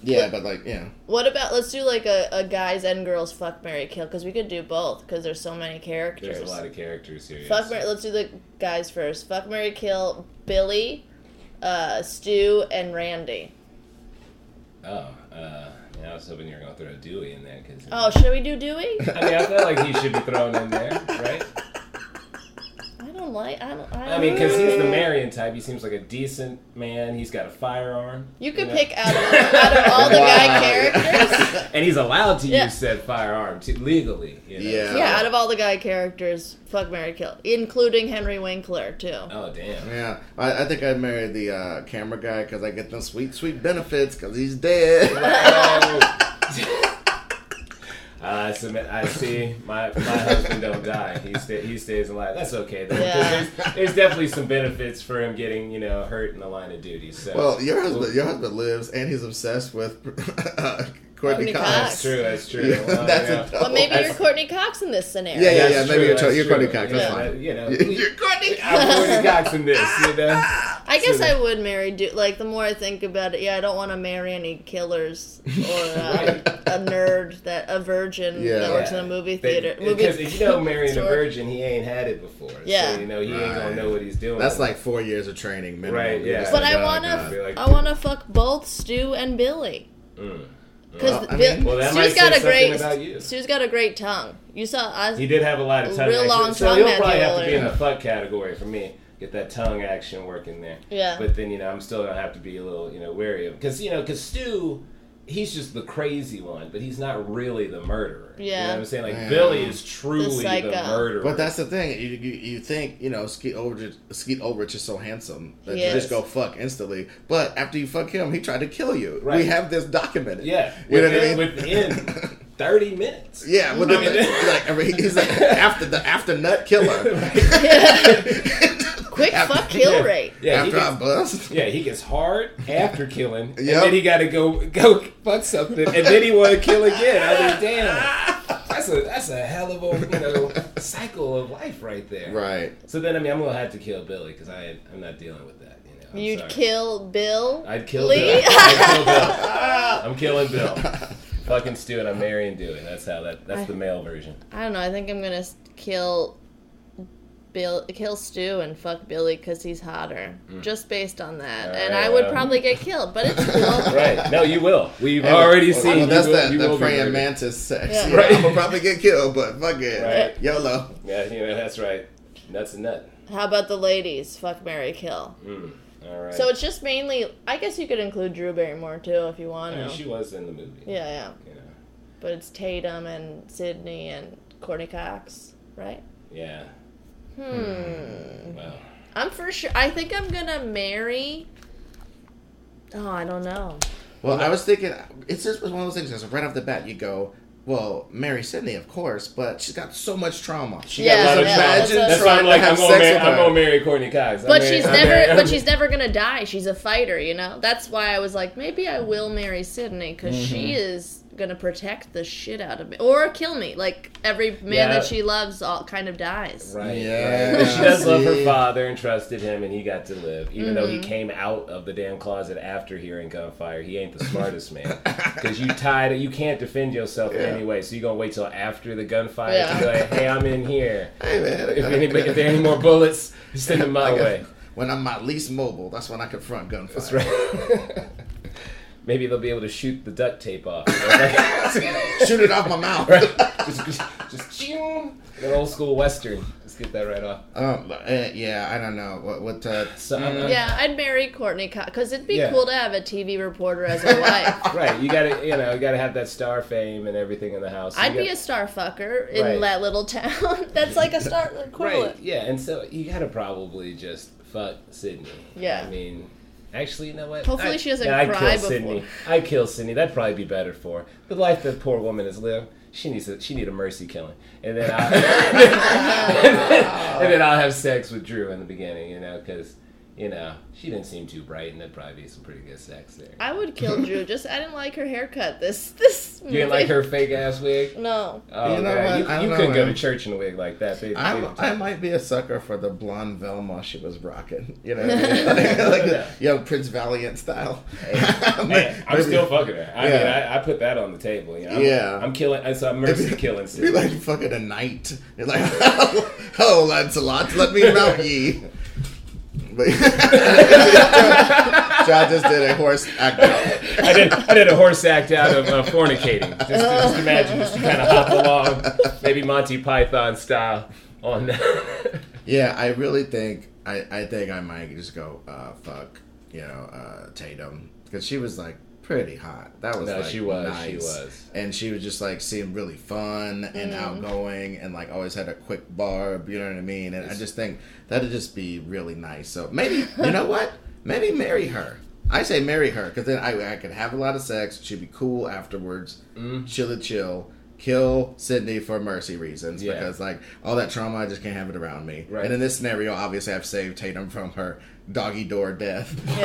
Yeah, but like, yeah. What about let's do like a, a guys and girls fuck marry kill because we could do both because there's so many characters. There's a lot of characters here. Fuck yes. marry. Let's do the guys first. Fuck marry kill Billy, uh, Stu, and Randy. Oh, uh, yeah, I was hoping you were gonna throw Dewey in there because. Oh, should we do Dewey? I mean, I feel like he should be thrown in there, right? I don't like. I don't. I, I mean, because he's the. Marion type. He seems like a decent man. He's got a firearm. You could know? pick out of, out of all the guy characters. and he's allowed to Yeah. use said firearm to, legally. You know? Yeah. Yeah, out of all the guy characters, fuck marry kill, including Henry Winkler too. Oh damn. Yeah, I, I think I'd marry the uh, camera guy because I get them sweet, sweet benefits because he's dead. I submit. I see. My my husband don't die. He stay, he stays alive. That's okay though. 'cause Yeah. There's, there's definitely some benefits for him getting you know hurt in the line of duty. So well, your husband, your husband lives and he's obsessed with uh, Courteney Courteney Cox. Cox. That's true. That's true. Yeah, Well, that's yeah. a But maybe That's- you're Courteney Cox in this scenario. Yeah, yeah, yeah. maybe true, you're, that's you're. Courteney Cox. That's Yeah, fine. that- You know, You're Courteney I'm Courteney Cox in this. You know. I guess So- I would marry. Du- like the more I think about it, yeah, I don't want to marry any killers or uh, a nerd that a virgin Yeah. that works in a movie theater. Because if you know marrying a virgin, he ain't had it before. Yeah. So you know he ain't gonna know what he's doing. That's like four years of training minimum. Right, yeah. just But like, I oh, wanna, God. Like- I wanna fuck both Stu and Billy. Mm. Because Well, I mean- Well, that might Stu's say got a great, about you. Stu's got a great tongue. You saw us. He did have a lot of tongue Real action. long so tongue he'll probably have to be in the fuck category for me. Get that tongue action working there. Yeah. But then you know I'm still gonna have to be a little you know wary of because you know because Stu, he's just the crazy one, but he's not really the murderer. You Yeah. know what I'm saying? Like Yeah. Billy is truly the, psycho. murderer. But that's the thing. You, you, you think you know Skeet Ulrich, Skeet Ulrich is so handsome that He you just go fuck instantly. But after you fuck him, he tried to kill you. Right. We have this documented. yeah. You know within, what I mean? within 30 minutes. Yeah, with the, I mean- like I mean, he's like after the after nut killer. Quick After- fuck kill Yeah. rate. Yeah. he after I gets- bust. Yeah, he gets hard after killing, and Yep. then he got to go go fuck something, and then he want to kill again. I mean, damn, that's a that's a hell of a you know cycle of life right there. Right. So then, I mean, I'm gonna have to kill Billy because I I'm not dealing with that. You know, I'm You'd sorry. kill Bill. I'd kill Lee? Bill. I'd kill Bill. I'm killing Bill. Fucking Stu and I'm marrying Dewey. That's how that. That's the male version. I don't know. I think I'm gonna kill Bill, kill Stu, and fuck Billy because he's hotter. Just based on that, All and right, I would um, probably get killed, but it's cool. Right? No, you will. We've Well, already well, seen. well, that's will, that you the praying murdered. mantis sex. Yeah. Yeah, Right. I'm gonna probably get killed, but fuck it. Right. YOLO. Yeah, you that's right. Nuts and nut. How about the ladies? Fuck Marry Kill. Mm. All right. So it's just mainly. I guess you could include Drew Barrymore too if you want I mean, she was in the movie. yeah, yeah. You know. But it's Tatum and Sidney and Courteney Cox, right? Yeah. Hmm. Well. I'm for sure. I think I'm gonna marry. Oh, I don't know. Well, I was thinking it's just one of those things. Because right off the bat, you go, "Well, marry Sidney, of course, but she's got so much trauma. She Yeah, got yeah, imagine that's- That's why trying I'm like, to I'm have gonna, sex marry, with I'm gonna marry Courteney Cox. I'm But marry- she's I'm never. marry- But she's never gonna die. She's a fighter, you know. That's why I was like, maybe I will marry Sidney because she Mm-hmm. is gonna protect the shit out of me or kill me. Like every man Yeah. that she loves, all kind of dies. Right. Yeah, right. She does love her father and trusted him, and he got to live. Even though he Mm-hmm. came out of the damn closet after hearing gunfire, he ain't the smartest man. Because you tied, you can't defend yourself in Yeah. any way. So you gonna wait till after the gunfire Yeah. to be like, "Hey, I'm in here. Hey man, If, anybody, if there are any more bullets, send them my way." when I'm my least mobile, that's when I confront gunfire. That's right. Maybe they'll be able to shoot the duct tape off. Shoot it off my mouth. right? Just, just, just ching. an old school western. Just get that right off. Um, uh, yeah, I don't know what what. Uh, So, mm, Yeah, I'd marry Courteney Cox because it'd be Yeah. cool to have a TV reporter as a wife. Right, you gotta, you know, you gotta have that star fame and everything in the house. I'd You be a star fucker in Right. that little town. That's like a star equivalent. right, yeah, and so you gotta probably just fuck Sidney. Yeah. I mean, actually, you know what? Hopefully I- she doesn't yeah, I'd cry kill before. Sidney. I'd kill Sidney. That'd probably be better for her. The life that poor woman has lived. She needs a, she need a mercy killing, and then I, and then I'll have sex with Drew in the beginning, you know, because you know, she didn't seem too bright, and there'd probably be some pretty good sex there. I would kill Drew. Just I didn't like her haircut. This this. You didn't like her fake ass wig? No. Oh, You know man. what? You, I don't you know, couldn't go man. to church in a wig like that, baby. I'm. I might be a sucker for the blonde Velma she was rocking. You know, what I mean? like, like the young Prince Valiant style. Man, I'm Maybe- still fucking her. I mean, I, I put that on the table. You know? I'm, Yeah. I'm killing. I saw Mercy killing. Be Sid. like fucking a knight. You're like, oh, Lancelot, let me mount ye. But Jon just did a horse act out. I did. I did a horse act out of uh, fornicating. Just, just imagine, just kind of hop along, maybe Monty Python style on. that. Yeah, I really think I, I think I might just go uh, fuck you know uh, Tatum because she was like pretty hot. That was No, like she was, nice. she was. and she was just like seemed really fun and outgoing and like always had a quick barb. You know what I mean? And I just think that'd just be really nice. So maybe you know what? Maybe marry her. I say marry her because then I, I could have a lot of sex. She'd be cool afterwards. Mm. Chill chill. Kill Sidney for mercy reasons Yeah. because like all that trauma, I just can't have it around me. Right. And in this scenario, obviously, I've saved Tatum from her doggy door death.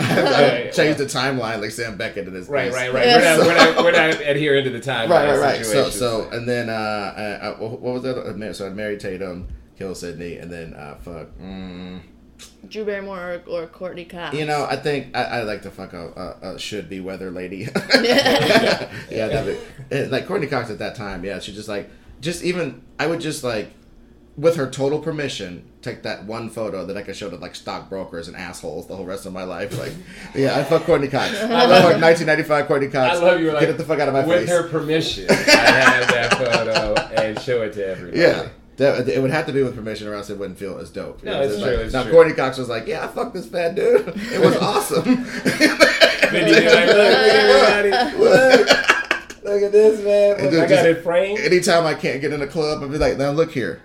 I've changed the timeline like Sam Beckett in this. Right, piece. right, right. We're not, we're not, we're not adhering to the time. Right, right, right. So, so, and then, uh, uh, uh, what was that? Uh, mar- So I married Tatum, kill Sidney, and then, uh, fuck. Mm, Drew Barrymore or, or Courteney Cox. you know, I think I, I like to fuck a, a, a should be weather lady. yeah, that'd be, eh, like Courteney Cox at that time. Yeah, she just like, just even I would just like, with her total permission, take that one photo that I could show to like stockbrokers and assholes the whole rest of my life. Like, yeah, I fuck Courteney Cox. I fuck 1995 Courteney Cox. I love you. Like, Get it the fuck out of my with face. With her permission, I have that photo and show it to everybody. Yeah. That, it would have to be with permission, or else it wouldn't feel as dope. No, it's Like, true, it's now, true. Courteney Cox was like, "Yeah, I fucked this fat dude. It was awesome." Then you like, look, look, look, look at this, man. And Look, I just- got it framed. Anytime I can't get in a club, I'd be like, "Now look here."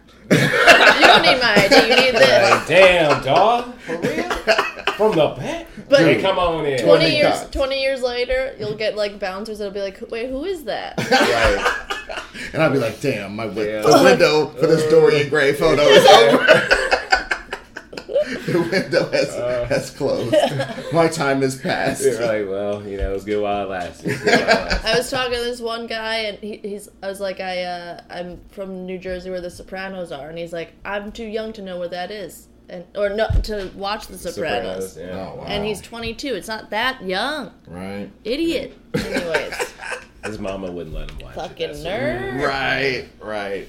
You don't need my ID. You need this. Like, damn, dog, for real? From the back? But- hey, come on in. Twenty years. Cox. Twenty years later, you'll get like bouncers that'll be like, "Wait, who is that?" Right. And I'll be like, "Damn, my Yeah. the window for this Dorian Gray photo is over. the window has Uh. has closed. My time has passed." You're like, well, you know, it was good while it lasted. It was good while it lasted. I was talking to this one guy, and he, he's. I was like, I, uh, I'm from New Jersey, where The Sopranos are, and he's like, I'm too young to know where that is, and or no, to watch The Sopranos. Sopranos, yeah. Oh wow! And he's 22. It's not that young, right, idiot. Anyways, His mama wouldn't let him watch fucking it. that's- nerd. right, right.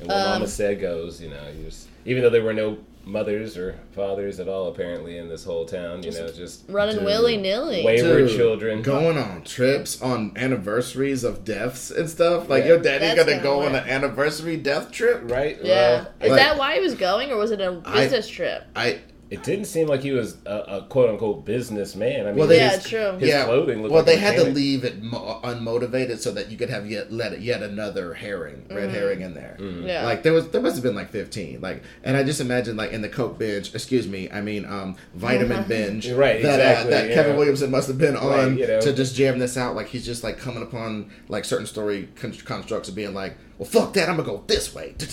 And what Um, mama said goes, you know, he was, even though there were no mothers or fathers at all apparently in this whole town, you know, just Running willy nilly. wayward Dude, children. going on trips on anniversaries of deaths and stuff. Like Yeah. your daddy That's gonna kinda go on an anniversary death trip. Right? Yeah. Well, Is like- that why he was going, or was it a business trip? I it didn't seem like he was a, a quote unquote businessman. I mean, Well, they- Yeah, true. his yeah. clothing looked well, like they had to leave it mo- unmotivated so that you could have yet let yet another herring, red herring in there. Mm-hmm. Yeah. Like there was there must have been like fifteen. Like and I just imagine like in the Coke binge, excuse me, I mean um vitamin binge. Right, That exactly, uh, that yeah. Kevin Williamson must have been Right, on you know. to just jam this out. Like he's just like coming upon like certain story con- constructs of being like, well fuck that, I'm gonna go this way.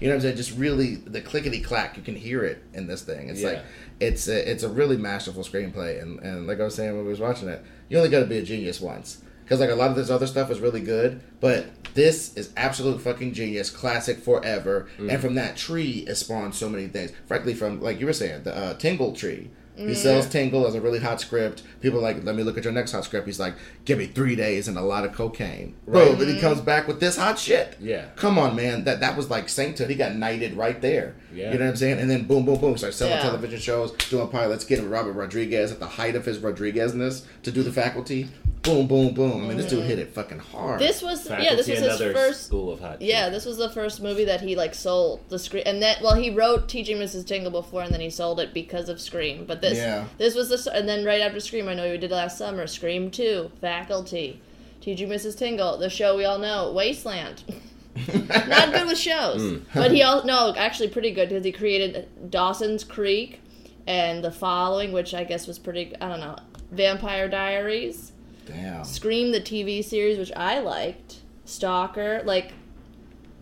You know what I'm saying? Just really the clickety clack, you can hear it in this thing. It's Yeah. like it's a, it's a really masterful screenplay, and, and like I was saying when we was watching it, you only got to be a genius once. Because like a lot of this other stuff is really good, but this is absolute fucking genius, classic forever. And from that tree, it spawned so many things. Frankly, from like you were saying, the uh, Tingle tree. He mm. sells Tingle as a really hot script. People are like, let me look at your next hot script. He's like, give me three days and a lot of cocaine. Boom, and he mm. comes back with this hot shit. Yeah. Come on, man. That that was like sainthood. He got knighted right there. Yeah. You know what I'm saying? And then boom, boom, boom. Started selling Yeah. television shows, doing pilots, getting Robert Rodriguez at the height of his Rodriguezness to do the faculty. Boom, boom, boom. I mean, this dude mm. hit it fucking hard. This was Faculty, yeah. This was his first. school of hot. Yeah, chicks. this was the first movie that he like sold the screen, and then well, he wrote Teaching Mrs. Tingle before, and then he sold it because of Scream. But this, Yeah. this was the, and then right after Scream, I know we did last summer, Scream Two, Faculty, Teaching Mrs. Tingle, the show we all know, Wasteland. Not good with shows, Mm. but he also no, actually pretty good because he created Dawson's Creek and The Following, which I guess was pretty. I don't know, Vampire Diaries. Damn. Scream the TV series, which I liked, Stalker, like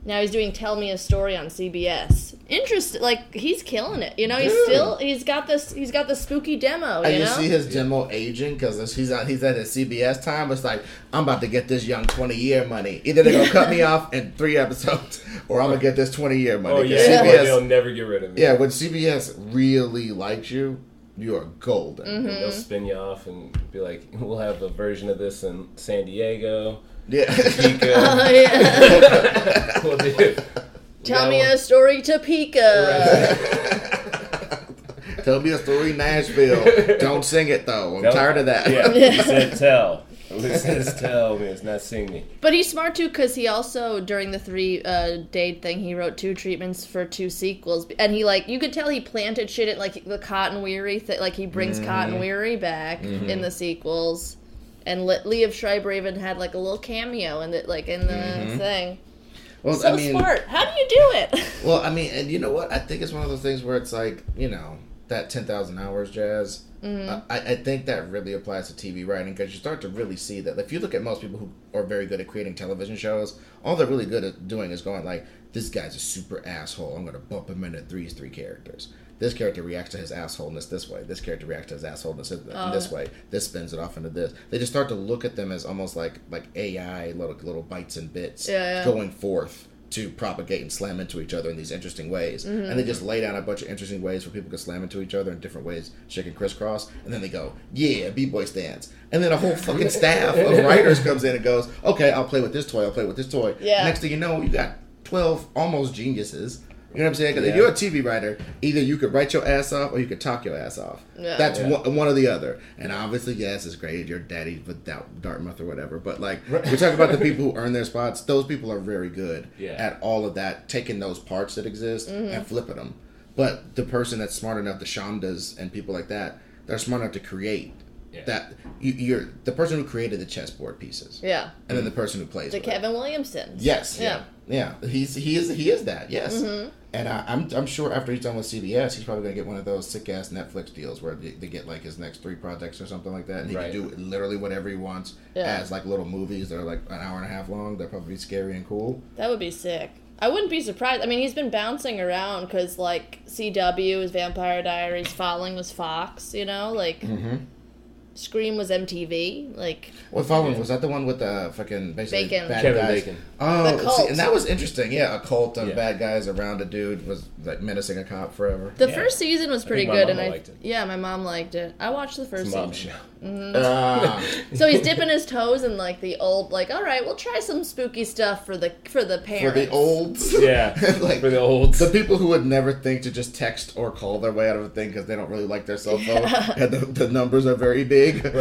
Now he's doing Tell Me a Story on CBS. Interesting, like he's killing it. You know, he's Dude. still he's got this he's got the spooky demo. You And you know, see his demo aging because he's on he's at his CBS time. It's like I'm about to get this young 20 year money. Either they're gonna cut me off in three episodes, or I'm gonna get this 20 year money. Oh 'Cause yeah, CBS they'll never get rid of me. Yeah, when CBS really likes you, you are golden. And they'll mm-hmm. spin you off and be like, "We'll have a version of this in San Diego, Yeah. Topeka." Oh, yeah. we'll do- Tell me Yeah, a story, Topeka. Tell me a story, Nashville. Don't sing it though. I'm Nope. tired of that. Yeah, he said tell. It says tell me. It's not sing me. But he's smart too because he also during the three uh, day thing he wrote two treatments for two sequels and he like you could tell he planted shit at like the Cotton Weary thing. like he brings Mm-hmm. Cotton Weary back in the sequels and Le- Liev Schreiber even had like a little cameo in the like in the Mm-hmm. thing. Well, So I mean, smart. How do you do it? well, I mean, and you know what? I think it's one of those things where it's like, you know, that 10,000 hours jazz. Mm-hmm. I, I think that really applies to TV writing because you start to really see that. If you look at most people who are very good at creating television shows, all they're really good at doing is going like, "This guy's a super asshole. I'm going to bump him into these three characters. This character reacts to his assholeness this way. This character reacts to his assholeness in Oh. this way. This spins it off into this. They just start to look at them as almost like like AI little little bites and bits Yeah, yeah. going forth to propagate and slam into each other in these interesting ways. Mm-hmm. And they just lay down a bunch of interesting ways where people can slam into each other in different ways, shake and crisscross, and then they go, yeah, B-boy stands. And then a whole fucking staff of writers comes in and goes, okay, I'll play with this toy, I'll play with this toy. Yeah. Next thing you know, you got 12 almost geniuses. You know what I'm saying? Because if you're a TV writer, either you could write your ass off or you could talk your ass off. Yeah. That's Yeah. one, one or the other. And obviously, yes, it's great. Your daddy with Dart- Dartmouth or whatever. But like, we talk about the people who earn their spots. Those people are very good Yeah. at all of that, taking those parts that exist Mm-hmm. and flipping them. But the person that's smart enough, the Shondas and people like that, they're smart enough to create Yeah. that. You, you're the person who created the chessboard pieces, yeah, and then the person who plays the with it. Kevin Williamson. Yes. Yeah. Yeah. He's he is he is that. Yes. Mm-hmm. And I, I'm I'm sure after he's done with CBS, he's probably gonna get one of those sick ass Netflix deals where they, they get like his next three projects or something like that, and he Right. can do literally whatever he wants Yeah. as like little movies that are like an hour and a half long. They're probably scary and cool. That would be sick. I wouldn't be surprised. I mean, he's been bouncing around because, like, CW is Vampire Diaries, Following was Fox, you know? Like, Mm-hmm. Scream was MTV. Like, What following was that the one with the fucking basically Bacon. bad Kevin guys? Bacon. Oh, The cult. see, and that was interesting. Yeah, a cult of Yeah. bad guys around a dude was like menacing a cop forever. the Yeah. first season was pretty think my good, mama and I liked it. yeah, my mom liked it. I watched the first Mom season. show. Ah. So he's dipping his toes in like the old, like, all right, we'll try some spooky stuff for the for the parents, for the olds. Yeah, like for the olds. The people who would never think to just text or call their way out of a thing because they don't really like their cell phone, and the, the numbers are very big. if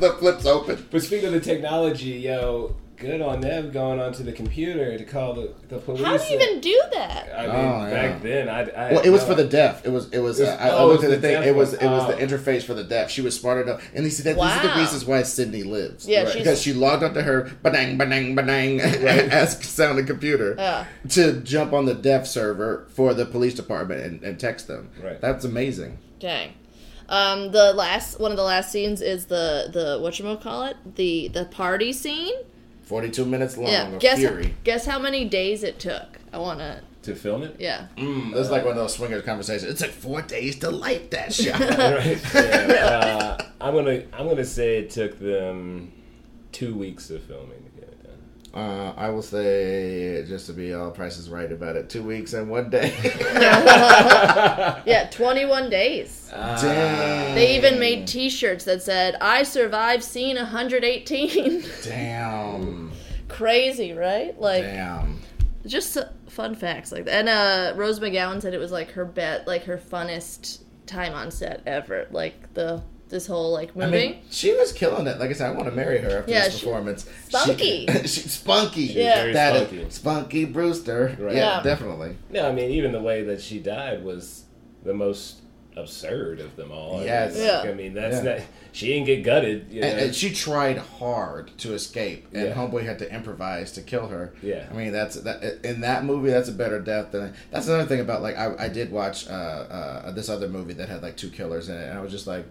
the flip's open. But speaking of the technology, yo, good on them going onto the computer to call the, the police. How do you even do that? I mean, Oh, yeah. back then, I, I Well, it was I- for the deaf. It was. It was. It was- uh, I, I oh, looked at the the thing. It was. one. It was Oh. the interface for the deaf. She was smart enough, and you see that. This is Wow. the reasons why Sidney lives. Yeah, Right. Because she logged onto her badang badang badang ask sounding computer Yeah. to jump on the deaf server for the police department and, and text them. Right. That's amazing. Dang. Um, the last one of the last scenes is the the what call it the the party scene. Forty-two minutes long yeah. of Guess fury. guess how many days it took. I wanna. to film it. Yeah. Mm, that's like one of those swingers conversations. It took four days to light that shot. Right. Yeah, uh, I'm gonna I'm gonna say it took them two weeks of filming to get it done. Uh, I will say, just to be all prices right about it, two weeks and one day. Yeah. Twenty one days. Damn. They even made T-shirts that said "I survived scene 118." Damn. Crazy, right? Like Damn. just fun facts like that. And uh, Rose McGowan said it was like her bet, like her funnest time on set ever. Like the this whole like I movie. mean, she was killing it. Like I said, I want to marry her after Yeah, this she- performance. Spunky. She, she's spunky. Yeah. Very That is- spunky. spunky Brewster. Right. Yeah, Yeah. definitely. No, I mean even the way that she died was the most absurd of them all. I mean, Yes. Yeah. I mean that's Yeah. not. She didn't get gutted. You know? And, and she tried hard to escape, and Yeah. Homeboy had to improvise to kill her. Yeah. I mean that's that in that movie. That's a better death than that's another thing about like I, I did watch uh, uh, this other movie that had like two killers in it, and I was just like,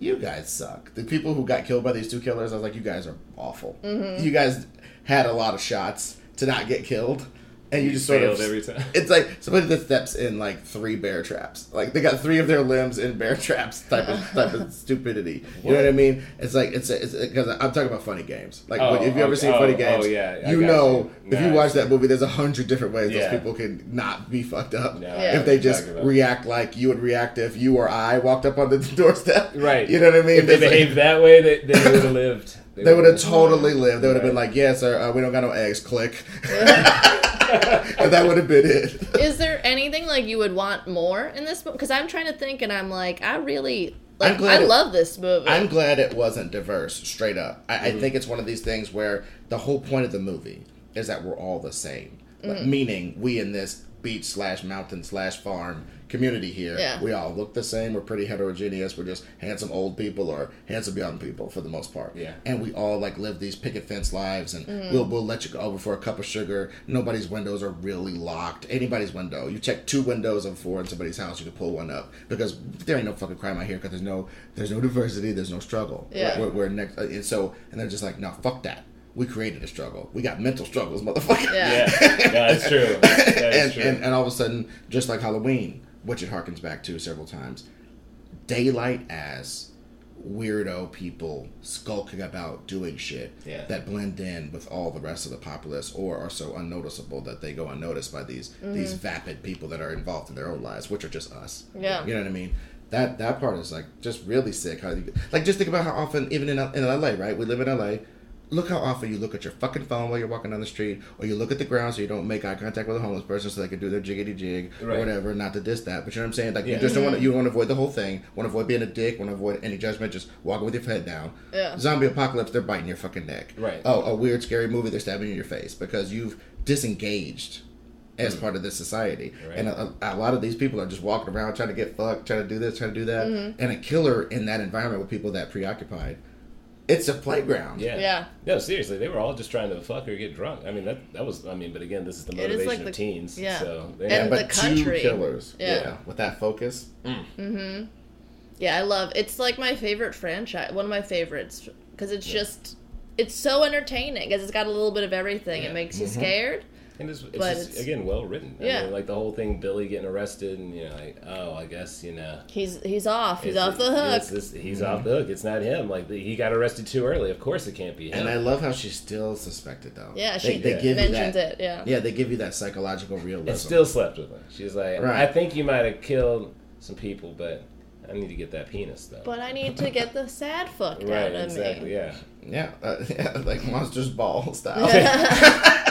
you guys suck. The people who got killed by these two killers, I was like, you guys are awful. Mm-hmm. You guys had a lot of shots. to not get killed, and you just sort of every time. It's like somebody that steps in like three bear traps. Like they got three of their limbs in bear traps type of type of stupidity. You know what I mean? It's like it's it's because I'm talking about funny games. Like Oh, if you ever seen Oh, funny oh, games, yeah, you know you. if you watch that movie, there's a hundred different ways Yeah. those people can not be fucked up. No, Yeah. If they just talking about. react like you would react if you or I walked up on the doorstep. Right. You know what I mean? If they It's like- behaved that way, they, they would have lived. They would have would've- totally lived. They would have been Right. like, "Yeah, sir, uh, we don't got no eggs." Click. and that would have been it. Is there anything like you would want more in this movie? Because I'm trying to think, and I'm like, I really, like, I'm glad I it- love this movie. I'm glad it wasn't diverse, straight up. I, Mm-hmm. I think it's one of these things where the whole point of the movie is that we're all the same. Like, Mm-hmm. meaning, we in this beach slash mountain slash farm community here, Yeah. we all look the same. We're pretty heterogeneous. We're just handsome old people or handsome young people for the most part. Yeah. And we all like live these picket fence lives, and Mm-hmm. we'll we'll let you go over for a cup of sugar. Nobody's windows are really locked. Anybody's window, you check two windows of four in somebody's house, you can pull one up because there ain't no fucking crime out here because there's no there's no diversity, there's no struggle. Yeah. We're, we're next, uh, and so and they're just like, no, fuck that. We created a struggle. We got mental struggles, motherfucker. Yeah. Yeah, that's true. That is and, true. and and all of a sudden, just like Halloween, which it harkens back to several times, daylight as weirdo people skulking about doing shit Yeah. that blend in with all the rest of the populace or are so unnoticeable that they go unnoticed by these mm-hmm. these vapid people that are involved in their own lives, which are just us. Yeah. You know what I mean? That that part is like just really sick. How you, like just think about how often even in in LA, right? We live in LA. Look how often you look at your fucking phone while you're walking down the street, or you look at the ground so you don't make eye contact with a homeless person so they can do their jiggity jig or whatever. Not to diss that, but you know what I'm saying? Like Yeah. you just don't want to, you want to avoid the whole thing. Want to avoid being a dick. Want to avoid any judgment. Just walking with your head down. Yeah. Zombie apocalypse, they're biting your fucking neck. Right. Oh, a weird scary movie, they're stabbing you in your face because you've disengaged as part of this society. Mm. Right. And a, a lot of these people are just walking around trying to get fucked, trying to do this, trying to do that. Mm-hmm. And a killer in that environment with people that preoccupied, it's a playground. yeah. Yeah. No, seriously, they were all just trying to fuck or get drunk. I mean, that that was. I mean, but again, this is the It is motivation like of the- teens. yeah. So they And but the country. two killers. Yeah. With that focus. Mm. Mm-hmm. Yeah, I love. It's like my favorite franchise. One of my favorites because it's just it's so entertaining because it's got a little bit of everything. Yeah. It makes you Mm-hmm. scared. And it's, it's just, it's- again well written. I Yeah. mean, like the whole thing, Billy getting arrested, and you know, like, oh, I guess you know. He's he's off. He's off the hook. it's this- he's off the hook. It's not him. Like he got arrested too early. Of course, it can't be him. And I love how she's still suspected though. Yeah, They- she they, give you that- it. Yeah. Yeah, they give you that psychological realism. and still slept with him. She's like, Right. I think you might have killed some people, but I need to get that penis though. But I need to get the sad fuck right, out of exactly. me. Yeah. yeah, uh, yeah, like Monsters Ball style.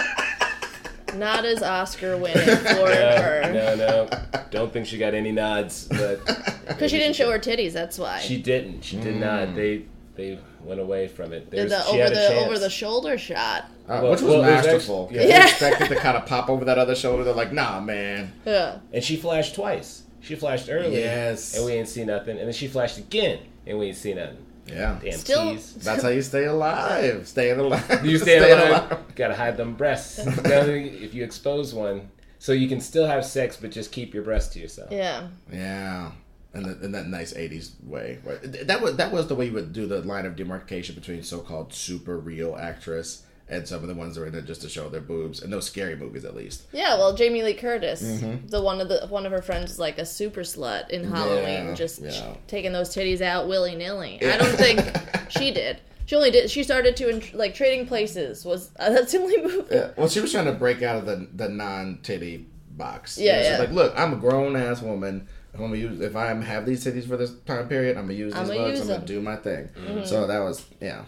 Not as Oscar winning for No, her no, no. Don't think she got any nods, but because she didn't show her titties. That's why. She didn't. She did Mm. not. They they went away from it. did There's, the over the over the shoulder shot. Uh, Well- which was well, it was masterful. actually- 'cause yeah. They expected to kind of pop over that other shoulder. They're like, nah, man. Yeah. And she flashed twice. She flashed early. Yes. And we ain't see nothing. And then she flashed again, and we ain't see nothing. Yeah. Damn Still- tease. That's how you stay alive. Staying alive. You stay Staying alive. Gotta hide them breasts. If you expose one, so you can still have sex, but just keep your breasts to yourself. Yeah. Yeah. In, the, in that nice '80s way, Right. that was that was the way you would do the line of demarcation between so-called super real actress and some of the ones that are in it just to show their boobs, and those scary movies at least. Yeah, well, Jamie Lee Curtis, Mm-hmm. the one of the one of her friends is like a super slut in Halloween, Yeah, just yeah. taking those titties out willy nilly. I don't think she did. She only did. She started to in, like Trading Places was uh, that's the only movie. Yeah. Well, she was trying to break out of the the non titty box. Yeah, she's yeah. like, look, I'm a grown ass woman. I'm gonna use if I have these titties for this time period. I'm gonna use these bugs. use I'm gonna do my thing. Mm-hmm. So that was yeah.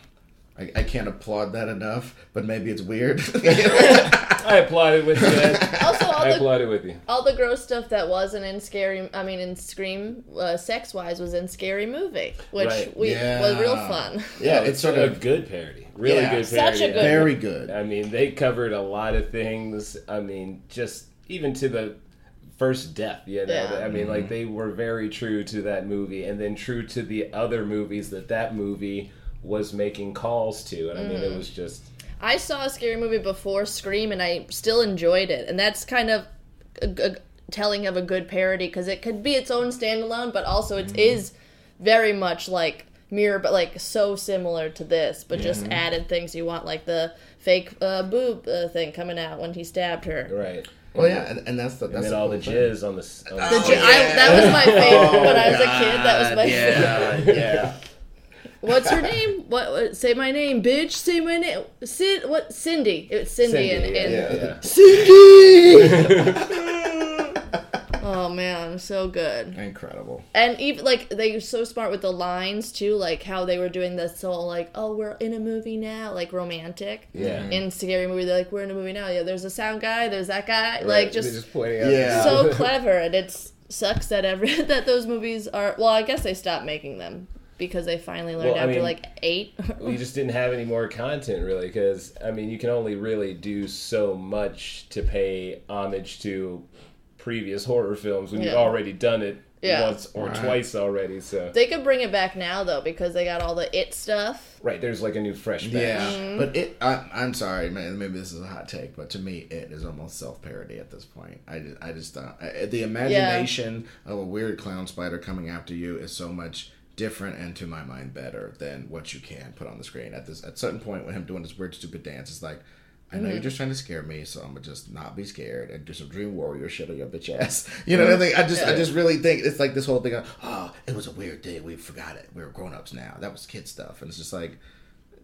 I, I can't applaud that enough, but maybe it's weird. I applauded with you. Also, all I the applauded with you. all the gross stuff that wasn't in scary. I mean, in Scream, uh, sex wise, was in Scary Movie, which Right. we Yeah. was real fun. yeah, it's sort of a good parody. Really Yeah. good Such parody. a good- very good. I mean, they covered a lot of things. I mean, just even to the first death, you know. Yeah. I mean, like they were very true to that movie, and then true to the other movies that that movie was making calls to. And I mean, it was just I saw a scary movie before Scream, and I still enjoyed it, and that's kind of a, a telling of a good parody because it could be its own standalone, but also it is very much like mirror, but like so similar to this, but just added things you want, like the fake uh, boob uh, thing coming out when he stabbed her. Right. Well, yeah, and, and that's the And that's then the all the thing. jizz on the. s- On The the j- I, that was my favorite when I was a Oh, kid. That was my God, favorite. yeah, yeah. What's her name? What, what? Say my name, bitch. Say my name. Sid. What? Cindy. It's Cindy, Cindy, and, yeah, and yeah. Cindy. oh man, so good. Incredible. And even like they were so smart with the lines too, like how they were doing this whole like, oh, we're in a movie now, like romantic. Yeah. Mm-hmm. In scary movie, they're like, we're in a movie now. Yeah, there's a sound guy, there's that guy, Right, like just, just pointing out. Yeah. so clever. And it's sucks that every that those movies are. Well, I guess they stopped making them because they finally learned Well, I after mean, like eight. we just didn't have any more content really because i mean you can only really do so much to pay homage to previous horror films when you've already done it Yeah. once or Right. twice already so they could bring it back now though because they got all the it stuff. right there's like a new fresh batch Yeah, Mm-hmm. but it. I, I'm sorry, man. Maybe this is a hot take, but to me, it is almost self-parody at this point. I just, I just don't. I, the imagination of a weird clown spider coming after you is so much different and to my mind better than what you can put on the screen. At this, at certain point, when him doing this weird, stupid dance, it's like. I know Mm-hmm. you're just trying to scare me, so I'm gonna just not be scared and do some dream warrior shit on your bitch ass. You know what I mean? I just, I just really think it's like this whole thing of, oh, it was a weird day. We forgot it. We were grown ups now. That was kid stuff, and it's just like,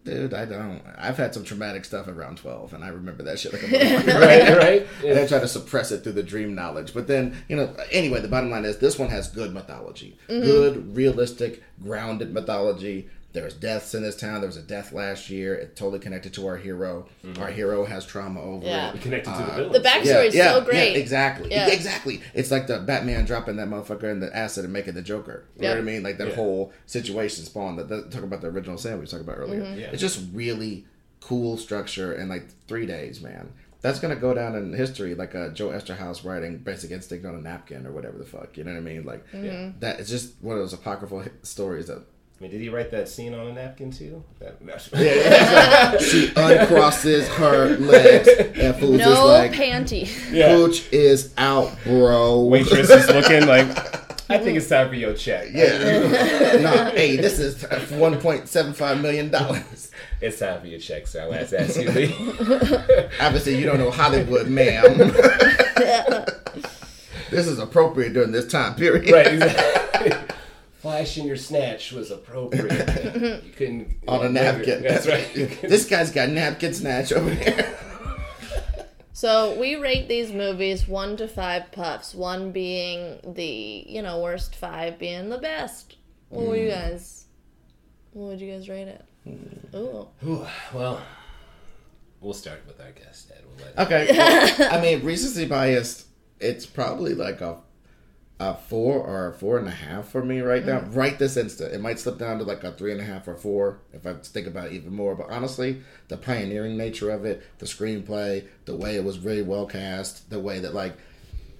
Dude, I don't. I've had some traumatic stuff around 12, and I remember that shit like a motherfucker. right right And I try to suppress it through the dream knowledge. But then, you know, anyway, the bottom line is this one has good mythology. Mm-hmm. Good, realistic, grounded mythology. There's deaths in this town. There was a death last year. It totally connected to our hero. Our hero has trauma over Yeah. it. connected to the Uh, villain The backstory is so great. Yeah, exactly. Yeah. Exactly. It's like the Batman dropping that motherfucker in the acid and making the Joker. You know what I mean? Like that Yeah. whole situation spawned. That, that talk about the original Sam we was talking about earlier. Mm-hmm. Yeah. It's just really cool structure in like three days, man. That's gonna go down in history like uh, Joe Eszterhas writing Basic Instinct on a napkin or whatever the fuck. You know what I mean? Like Mm-hmm. that. It's just one of those apocryphal hi- stories that i mean did he write that scene on a napkin too that, that's- she uncrosses her legs and fools is No like, panty. yeah "Pooch is out, bro." waitress is looking like i think it's time for your check Yeah. no, hey, this is one point seven five million dollars. it's time for your check sir let's ask you Lee. Obviously, you don't know Hollywood, ma'am. this is appropriate during this time period. right exactly flashing your snatch was appropriate you couldn't On a napkin. that's right this guy's got napkin snatch over here. So we rate these movies one to five puffs, one being the, you know, worst, five being the best. What would you mm. guys what would you guys rate it? Hmm. Ooh. Ooh, well, we'll start with our guest, Ed. We'll let Okay. well, I mean, recency biased. It's probably like a a four or a four and a half for me right now. Mm. Right this instant, it might slip down to like a three and a half or four if I think about it even more. But honestly, the pioneering nature of it, the screenplay, the way it was really well cast, the way that like.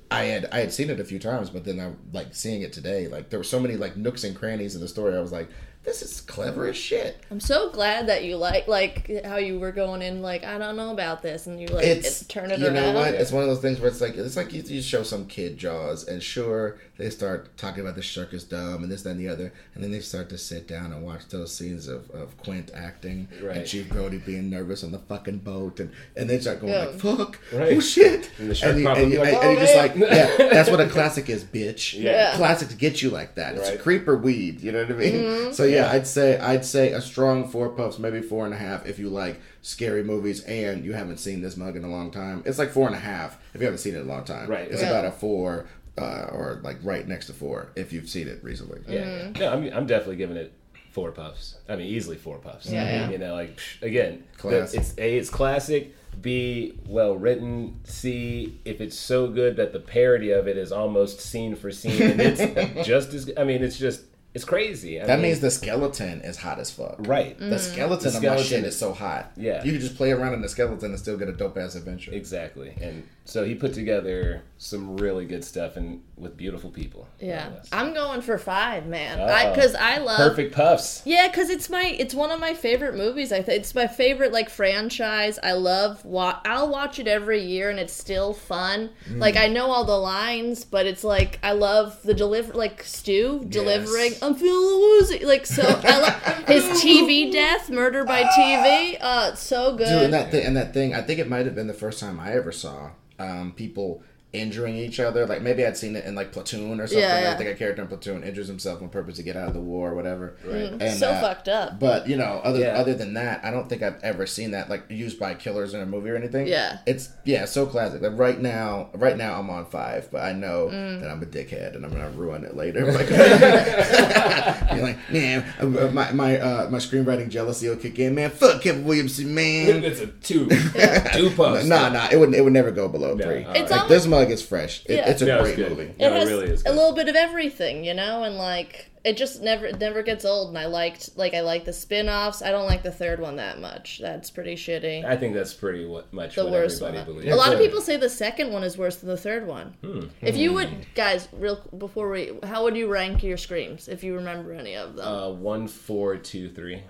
I had I had seen it a few times, but then I like seeing it today. Like there were so many like nooks and crannies in the story. I was like, this is clever as shit. I'm so glad that you like like how you were going in like I don't know about this and you like it's it, turn it you around. know what it's one of those things where it's like it's like you, you show some kid jaws and sure they start talking about the shark is dumb and this that, and the other and then they start to sit down and watch those scenes of, of quint acting Right. and chief brody being nervous on the fucking boat and and they start going Yeah. like fuck Right. oh shit And the shark you- probably and, you- like, and- and "Oh, you're just like yeah that's what a classic is bitch Yeah. classic to get you like that it's a creeper weed you know what i mean Mm-hmm. so yeah, i'd say i'd say a strong four puffs maybe four and a half if you like scary movies and you haven't seen this mug in a long time it's like four and a half if you haven't seen it in a long time Right. it's Yeah. about a four uh, or like right next to four if you've seen it recently Yeah, Mm-hmm. No, I'm, I'm definitely giving it four puffs. I mean, easily four puffs. Yeah, I mean, yeah. You know, like psh, again, Classic. it's a it's classic. B well written. C if it's so good that the parody of it is almost scene for scene, and it's just as. I mean, it's just it's crazy. I that mean, means the skeleton is hot as fuck right. Mm. the skeleton The of my skeleton shit is- is so hot Yeah. you can just play around in the skeleton and still get a dope ass adventure Exactly, and so he put together some really good stuff and with beautiful people. Yeah. I'm going for 5, man. Uh-oh. I cuz I love perfect puffs. Yeah, because it's my it's one of my favorite movies. I think it's my favorite like franchise. I love. Wa- I'll watch it every year, and it's still fun. Mm. Like I know all the lines, but it's like I love the deliver like Stu delivering. I'm feeling woozy. Like so, I his TV death, murder by TV. Uh, so good. Dude, and that thing, and that thing, I think it might have been the first time I ever saw um, people injuring each other. Like maybe I'd seen it in like Platoon or something. Yeah, yeah. I think a character in Platoon injures himself on purpose to get out of the war or whatever. Right. And, so uh, fucked up. But you know, other Yeah. other than that, I don't think I've ever seen that like used by killers in a movie or anything. Yeah. it's yeah, so classic. Like right now, right now I'm on five, but I know Mm. that I'm a dickhead and I'm gonna ruin it later. Like, you're like, man, uh, my my uh, my screenwriting jealousy will kick in. Man, fuck Kevin Williamson, man. It's a two, two puffs. Nah, nah, it would it would never go below No, three. all It's like, almost- this mug is fresh. It, Yeah. It's a No, great good. movie. No, it it really is a little bit of everything, you know, and like it just never it never gets old. And I liked like I like the spin-offs. I don't like the third one that much. That's pretty shitty. I think that's pretty what, much the what worst everybody one. believes. A lot of people say the second one is worse than the third one. If you would, guys, real before we, how would you rank your screams if you remember any of them? Uh, one, four, two, three.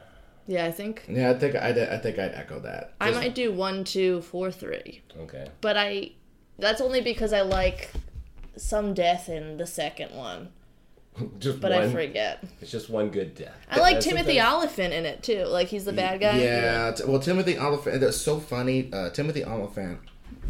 yeah, I think Yeah, I think I'd, I think I'd echo that. I might do one, two, four, three. Okay. But I, that's only because I like some death in the second one, Just but one. I forget. It's just one good death. I like That's Timothy. Olyphant in it too. Like he's the bad guy. Yeah, t- well, Timothy Olyphant. That's so funny. Uh, Timothy Olyphant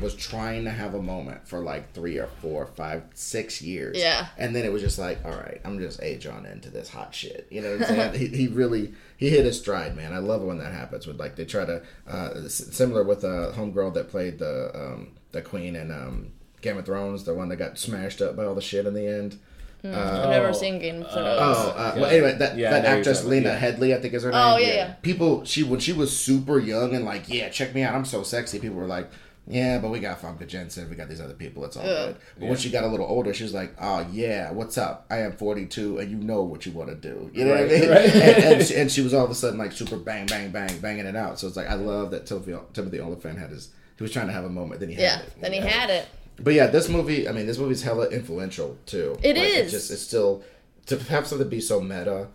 was trying to have a moment for like three or four, five, six years. Yeah. and then it was just like, all right, I'm just age on into this hot shit. You know what I'm saying? he, he really he hit his stride, man. I love when that happens. With like they try to uh, similar with a homegirl that played the um, the queen in um, Game of Thrones, the one that got smashed up by all the shit in the end. I've never Oh, seen Game of Thrones. Oh, uh, Yeah. well, anyway, that, Yeah, that actress Lena about- yeah. Headley, I think is her name. Oh, yeah, yeah. People, she when she was super young and like, yeah, check me out, I'm so sexy. People were like, yeah, but we got Famke Janssen, we got these other people, it's all good. But when she got a little older, she was like, oh yeah, what's up? I am 42, and you know what you want to do. You know what I mean? right. and, and, she, and she was all of a sudden like super bang, bang, bang, banging it out. So it's like I love that Timothy Timothy Olyphant had his. He was trying to have a moment, then he yeah. had it. Then he had it. But yeah, this movie, I mean, this movie's hella influential too. It It is. is. It's just, it's still to have something be so meta.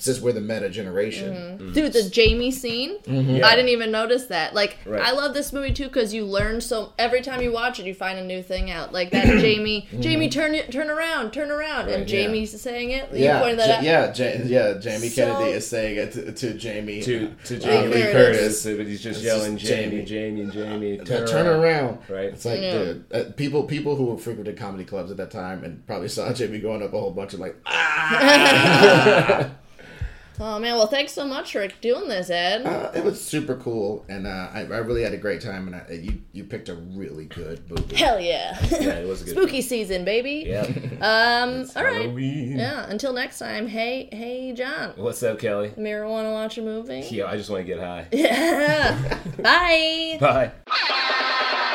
Since we're the meta generation, Mm-hmm. Dude, the Jamie scene. Yeah. I didn't even notice that. Like, Right. I love this movie too because you learn so. Every time you watch it, you find a new thing out. Like that Jamie, Jamie, turn it, turn around, turn around, Right, and yeah. Jamie's saying it. You yeah, pointed that Ja- out. yeah, ja- yeah. Jamie So- Kennedy is saying it to, to Jamie. To to Uh, Jamie Lee Lee Curtis. Curtis, but he's just It's yelling just Jamie, Jamie. Jamie, Jamie. uh, Turn, turn around. Right. It's like, Yeah. dude, uh, people people who frequented comedy clubs at that time and probably saw Jamie going up a whole bunch of like, ah. Oh man, well, thanks so much for doing this, Ed. Uh, it was super cool, and uh, I, I really had a great time. And I, you you picked a really good movie. Hell yeah. Yeah, it was a good. Spooky season, baby. Yeah. Um. All right. Halloween. Yeah. Until next time. Hey, hey, Jon. What's up, Kelly? Mirror, want to watch a movie? Yeah, I just want to get high. Yeah. Bye. Bye.